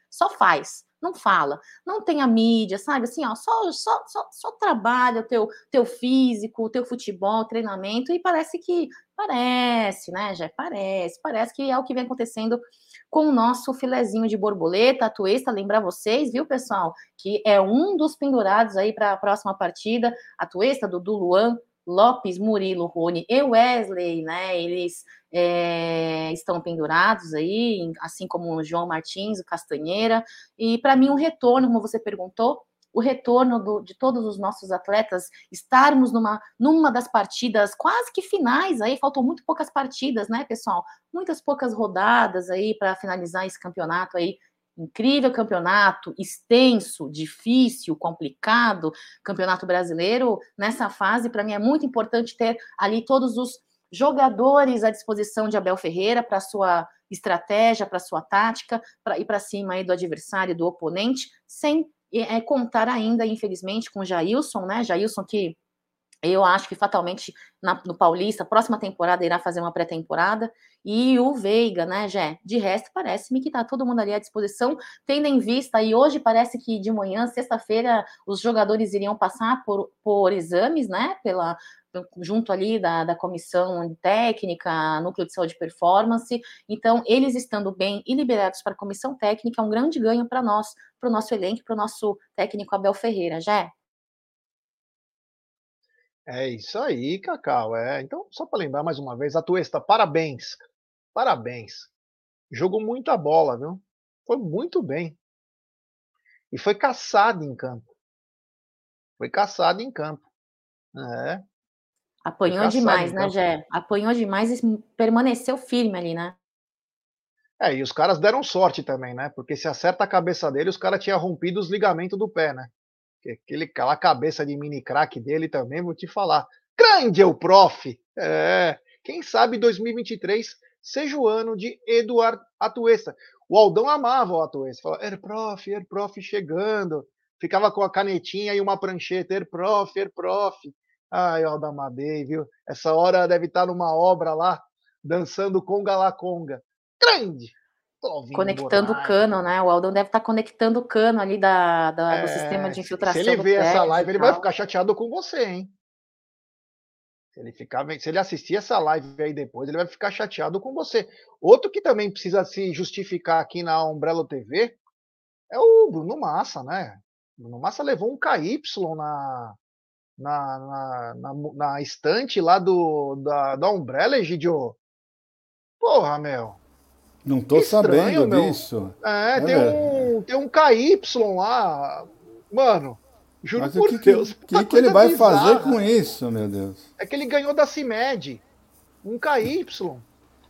só faz, não fala, não tem a mídia, sabe? Assim, ó, só, só, só, só trabalha o teu, teu físico, o teu futebol, treinamento, e parece que, parece, né, Jé? Parece, parece que é o que vem acontecendo com o nosso filezinho de borboleta, a Tuesta, lembrar vocês, viu, pessoal, que é um dos pendurados aí para a próxima partida, a Tuesta do Luan, Lopes, Murilo, Rony e Wesley, né? Eles é, estão pendurados aí, assim como o João Martins, o Castanheira. E para mim, um retorno, como você perguntou, o retorno do, de todos os nossos atletas, estarmos numa, numa das partidas quase que finais aí, faltam muito poucas partidas, né, pessoal? Muitas poucas rodadas aí para finalizar esse campeonato aí. Incrível campeonato, extenso, difícil, complicado, campeonato brasileiro. Nessa fase, para mim, é muito importante ter ali todos os jogadores à disposição de Abel Ferreira para sua estratégia, para sua tática, para ir para cima aí do adversário, do oponente, sem é, contar ainda, infelizmente, com Jailson, né? Jailson que eu acho que fatalmente na, no Paulista, próxima temporada irá fazer uma pré-temporada. E o Veiga, né, Jé? De resto, parece-me que tá todo mundo ali à disposição, tendo em vista, e hoje parece que de manhã, sexta-feira, os jogadores iriam passar por, por exames, né? Pela, junto ali da, da comissão técnica, núcleo de saúde e performance. Então, eles estando bem e liberados para a comissão técnica é um grande ganho para nós, para o nosso elenco, para o nosso técnico Abel Ferreira, já é isso aí, Cacau. É. Então, só para lembrar mais uma vez, a Tuesta, parabéns. Parabéns. Jogou muita bola, viu? Foi muito bem. E foi caçado em campo. Foi caçado em campo. É. Apanhou demais, né, Jé? Apanhou demais e permaneceu firme ali, né? É, e os caras deram sorte também, né? Porque se acerta a cabeça dele, os caras tinham rompido os ligamentos do pé, né? Aquele, aquela cabeça de mini crack dele também, vou te falar. Grande é o prof! É, quem sabe 2023 seja o ano de Eduardo Atuesta. O Aldão amava o Atuesta. Falava, er prof, er prof chegando. Ficava com a canetinha e uma prancheta, er prof, er prof. Ai, Alda Amadei, viu? Essa hora deve estar numa obra lá, dançando conga la conga. Grande! Conectando o cano, né? O Aldão deve estar conectando o cano ali da, da é, do sistema de infiltração. Se ele ver essa live, ele vai ficar chateado com você, hein? Se ele, ficar, se ele assistir essa live aí depois, ele vai ficar chateado com você. Outro que também precisa se justificar aqui na Umbrella TV é o Bruno Massa, né? O Bruno Massa levou um KY na, na, na, na, na estante lá do, da, da Umbrella, Egidio. Porra, meu. Não tô estranho, sabendo meu. disso. É, é tem, um, tem um KY lá. Mano, juro Mas por que, Deus. O que, que ele vai bizarra. fazer com isso, meu Deus? É que ele ganhou da CIMED. Um KY.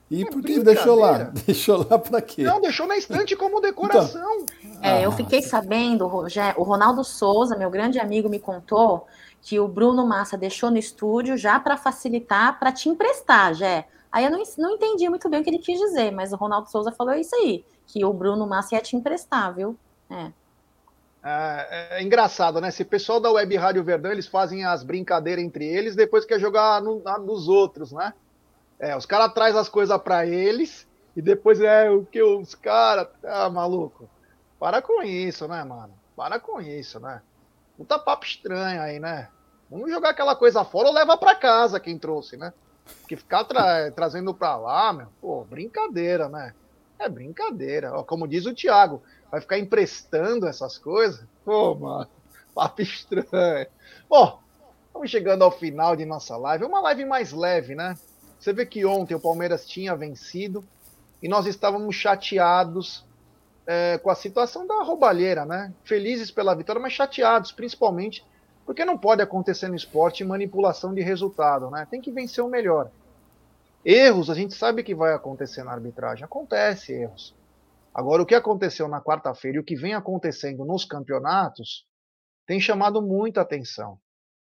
E é por que deixou lá? Deixou lá para quê? Não, deixou na estante como decoração. Então, é, eu fiquei sabendo, o Ronaldo Souza, meu grande amigo, me contou que o Bruno Massa deixou no estúdio já para facilitar, para te emprestar, Jé. Aí eu não, não entendi muito bem o que ele quis dizer, mas o Ronaldo Souza falou isso aí, que o Bruno Massa ia te emprestar, viu? É. É, é, engraçado, né? Esse pessoal da Web Rádio Verdão, eles fazem as brincadeiras entre eles, depois quer jogar no, na, nos outros, né? É, os caras trazem as coisas para eles e depois é o que os caras. Ah, maluco. Para com isso, né, mano? Para com isso, né? Puta papo estranho aí, né? Vamos jogar aquela coisa fora ou leva para casa quem trouxe, né? Porque ficar tra trazendo para lá, meu, pô, brincadeira, né? É brincadeira. Ó, como diz o Thiago, vai ficar emprestando essas coisas? Pô, mano, papo estranho. Bom, estamos chegando ao final de nossa live. Uma live mais leve, né? Você vê que ontem o Palmeiras tinha vencido e nós estávamos chateados é, com a situação da roubalheira, né? Felizes pela vitória, mas chateados, principalmente porque não pode acontecer no esporte manipulação de resultado, né? Tem que vencer o melhor. Erros, a gente sabe que vai acontecer na arbitragem. Acontece erros. Agora, o que aconteceu na quarta-feira e o que vem acontecendo nos campeonatos tem chamado muita atenção.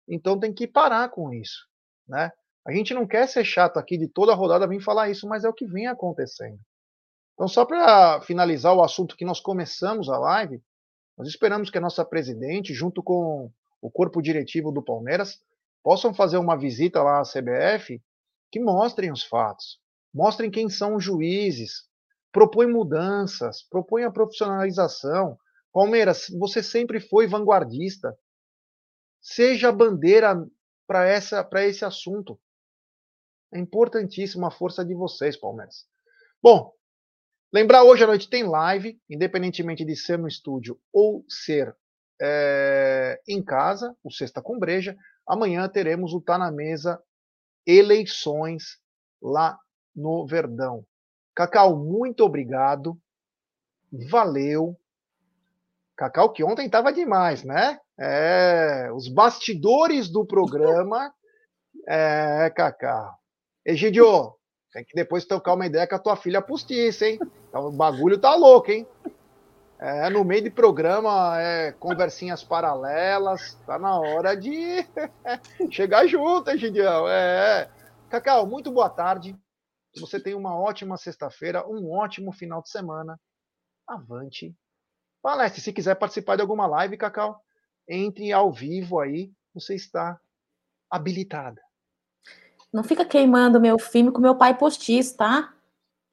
Então tem que parar com isso, né? A gente não quer ser chato aqui de toda a rodada vir falar isso, mas é o que vem acontecendo. Então, só para finalizar o assunto que nós começamos a live, nós esperamos que a nossa presidente, junto com o corpo diretivo do Palmeiras, possam fazer uma visita lá à CBF que mostrem os fatos, mostrem quem são os juízes, propõe mudanças, propõe a profissionalização. Palmeiras, você sempre foi vanguardista. Seja bandeira para essa para esse assunto. É importantíssima a força de vocês, Palmeiras. Bom, lembrar hoje à noite tem live, independentemente de ser no estúdio ou ser é, em casa, o Sexta com Breja. Amanhã teremos o Tá na Mesa eleições lá no Verdão. Cacau, muito obrigado. Valeu. Cacau, que ontem estava demais, né? É, os bastidores do programa. É, Cacau. Egidio, tem que depois tocar uma ideia com a tua filha postiça, hein? Então, o bagulho tá louco, hein? É, no meio de programa, é, conversinhas paralelas, tá na hora de chegar junto, hein, Gideão? É. Cacau, muito boa tarde. Você tem uma ótima sexta-feira, um ótimo final de semana. Avante. Palestre, se quiser participar de alguma live, Cacau, entre ao vivo aí, você está habilitada. Não fica queimando meu filme com meu pai postiço, tá?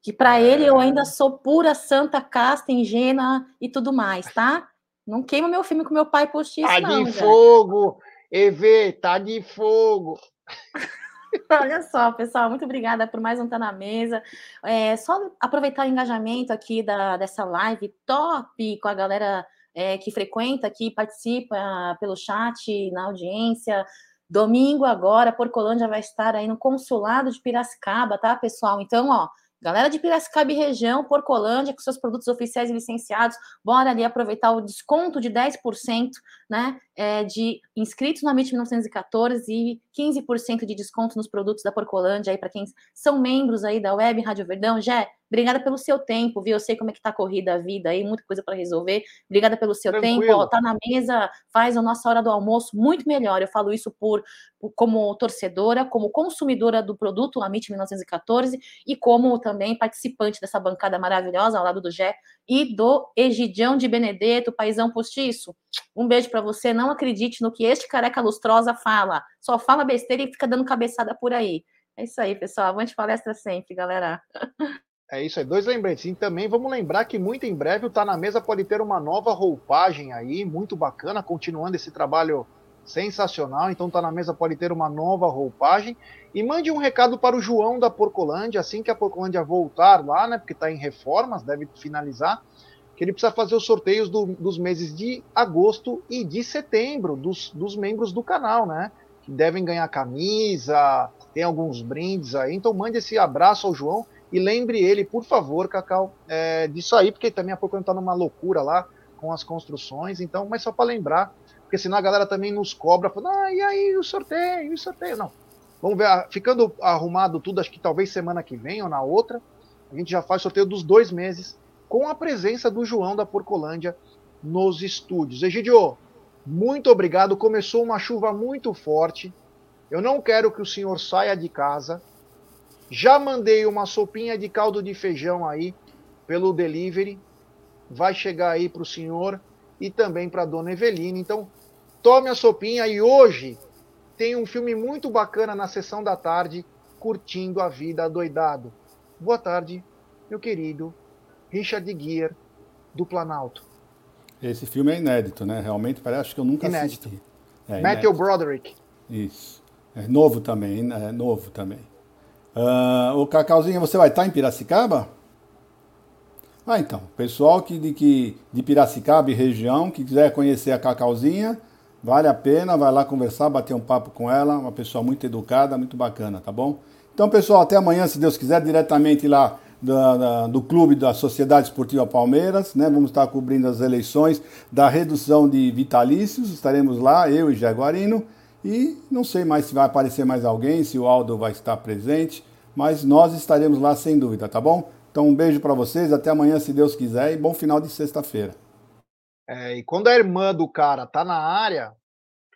Que para ele eu ainda sou pura, santa, casta, ingênua e tudo mais, tá? Não queima meu filme com meu pai postiço, tá não. de fogo! EV, tá de fogo! Olha só, pessoal, muito obrigada por mais um Tá na Mesa. É, só aproveitar o engajamento aqui da, dessa live top com a galera é, que frequenta aqui, participa pelo chat, na audiência. Domingo agora, Porcolândia vai estar aí no consulado de Piracicaba, tá, pessoal? Então, ó, Galera de Piracicaba e região, Porcolândia, com seus produtos oficiais e licenciados, bora ali aproveitar o desconto de 10%, né, é, de inscritos no Amit 1914 e 15% de desconto nos produtos da Porcolândia aí para quem são membros aí da Web Rádio Verdão. Jé, Obrigada pelo seu tempo, viu? Eu sei como é que tá corrida a vida aí, muita coisa para resolver. Obrigada pelo seu Tranquilo. tempo. Ó, tá na mesa, faz a nossa hora do almoço muito melhor. Eu falo isso por, por como torcedora, como consumidora do produto Amit 1914 e como também participante dessa bancada maravilhosa ao lado do Jé e do Egidião de Benedetto, paizão postiço. Um beijo para você. Não acredite no que este careca lustrosa fala. Só fala besteira e fica dando cabeçada por aí. É isso aí, pessoal. Avante palestra sempre, galera. É isso aí, dois lembretes. E também vamos lembrar que muito em breve o Tá na Mesa pode ter uma nova roupagem aí, muito bacana, continuando esse trabalho sensacional. Então Tá na Mesa pode ter uma nova roupagem. E mande um recado para o João da Porcolândia, assim que a Porcolândia voltar lá, né? Porque está em reformas, deve finalizar. Que ele precisa fazer os sorteios do, dos meses de agosto e de setembro, dos, dos membros do canal, né? Que devem ganhar camisa, tem alguns brindes aí. Então mande esse abraço ao João e lembre ele, por favor, Cacau, é, disso aí, porque também a ele tá numa loucura lá com as construções, então, mas só para lembrar, porque senão a galera também nos cobra, falando, ah, e aí o sorteio, o sorteio? Não. Vamos ver, ficando arrumado tudo, acho que talvez semana que vem ou na outra, a gente já faz sorteio dos dois meses, com a presença do João da Porcolândia nos estúdios. Egidio, muito obrigado. Começou uma chuva muito forte. Eu não quero que o senhor saia de casa já mandei uma sopinha de caldo de feijão aí pelo delivery. Vai chegar aí para o senhor e também para dona Eveline. Então, tome a sopinha e hoje tem um filme muito bacana na sessão da tarde, Curtindo a Vida Doidado. Boa tarde, meu querido Richard Gere, do Planalto. Esse filme é inédito, né? Realmente parece que eu nunca inédito. assisti. É, Matthew inédito. Broderick. Isso. É novo também, é novo também. Uh, o Cacauzinho, você vai estar em Piracicaba? Ah, então, pessoal que de, que, de Piracicaba e região, que quiser conhecer a Cacauzinha, vale a pena, vai lá conversar, bater um papo com ela, uma pessoa muito educada, muito bacana, tá bom? Então, pessoal, até amanhã, se Deus quiser, diretamente lá da, do clube da Sociedade Esportiva Palmeiras, né? Vamos estar cobrindo as eleições da redução de vitalícios, estaremos lá, eu e Jaguarino, e não sei mais se vai aparecer mais alguém, se o Aldo vai estar presente, mas nós estaremos lá sem dúvida, tá bom? Então um beijo para vocês, até amanhã se Deus quiser e bom final de sexta-feira. É, e quando a irmã do cara tá na área,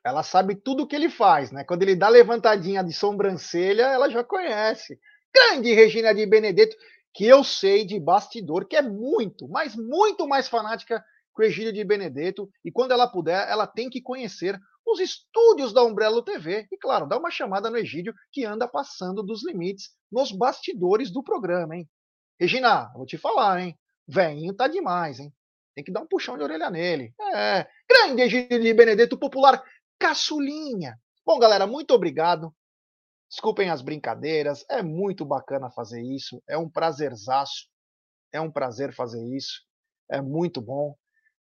ela sabe tudo o que ele faz, né? Quando ele dá levantadinha de sobrancelha, ela já conhece. Grande Regina de Benedetto, que eu sei de bastidor, que é muito, mas muito mais fanática que o Egílio de Benedetto. E quando ela puder, ela tem que conhecer os estúdios da Umbrello TV e, claro, dá uma chamada no Egídio que anda passando dos limites nos bastidores do programa, hein? Regina, vou te falar, hein? Veinho tá demais, hein? Tem que dar um puxão de orelha nele. É, grande Egídio de Benedetto, popular caçulinha. Bom, galera, muito obrigado. Desculpem as brincadeiras, é muito bacana fazer isso, é um prazerzaço, é um prazer fazer isso, é muito bom.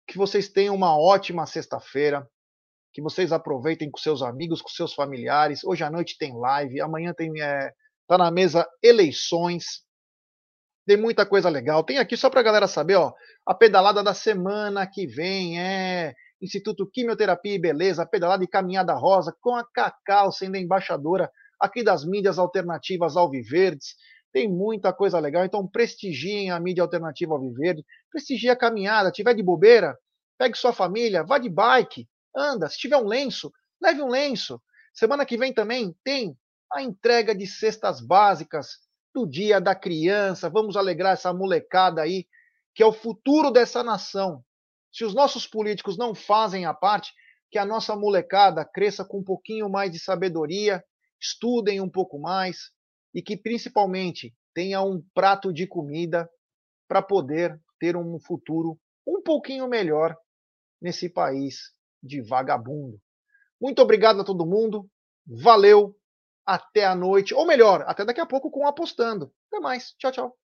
Que vocês tenham uma ótima sexta-feira, que vocês aproveitem com seus amigos, com seus familiares. Hoje à noite tem live, amanhã tem é, tá na mesa eleições. Tem muita coisa legal. Tem aqui só para a galera saber, ó, a pedalada da semana que vem é Instituto Quimioterapia e Beleza, pedalada e caminhada rosa com a Cacau sendo a embaixadora aqui das mídias alternativas Alviverdes. Tem muita coisa legal, então prestigiem a mídia alternativa Alviverde, prestigie a caminhada, tiver de bobeira, pegue sua família, vá de bike, anda. Se tiver um lenço, leve um lenço. Semana que vem também tem a entrega de cestas básicas do Dia da Criança. Vamos alegrar essa molecada aí, que é o futuro dessa nação. Se os nossos políticos não fazem a parte, que a nossa molecada cresça com um pouquinho mais de sabedoria, estudem um pouco mais e que principalmente tenha um prato de comida para poder ter um futuro um pouquinho melhor nesse país de vagabundo. Muito obrigado a todo mundo. Valeu. Até a noite. Ou melhor, até daqui a pouco com Apostando. Até mais. Tchau, tchau.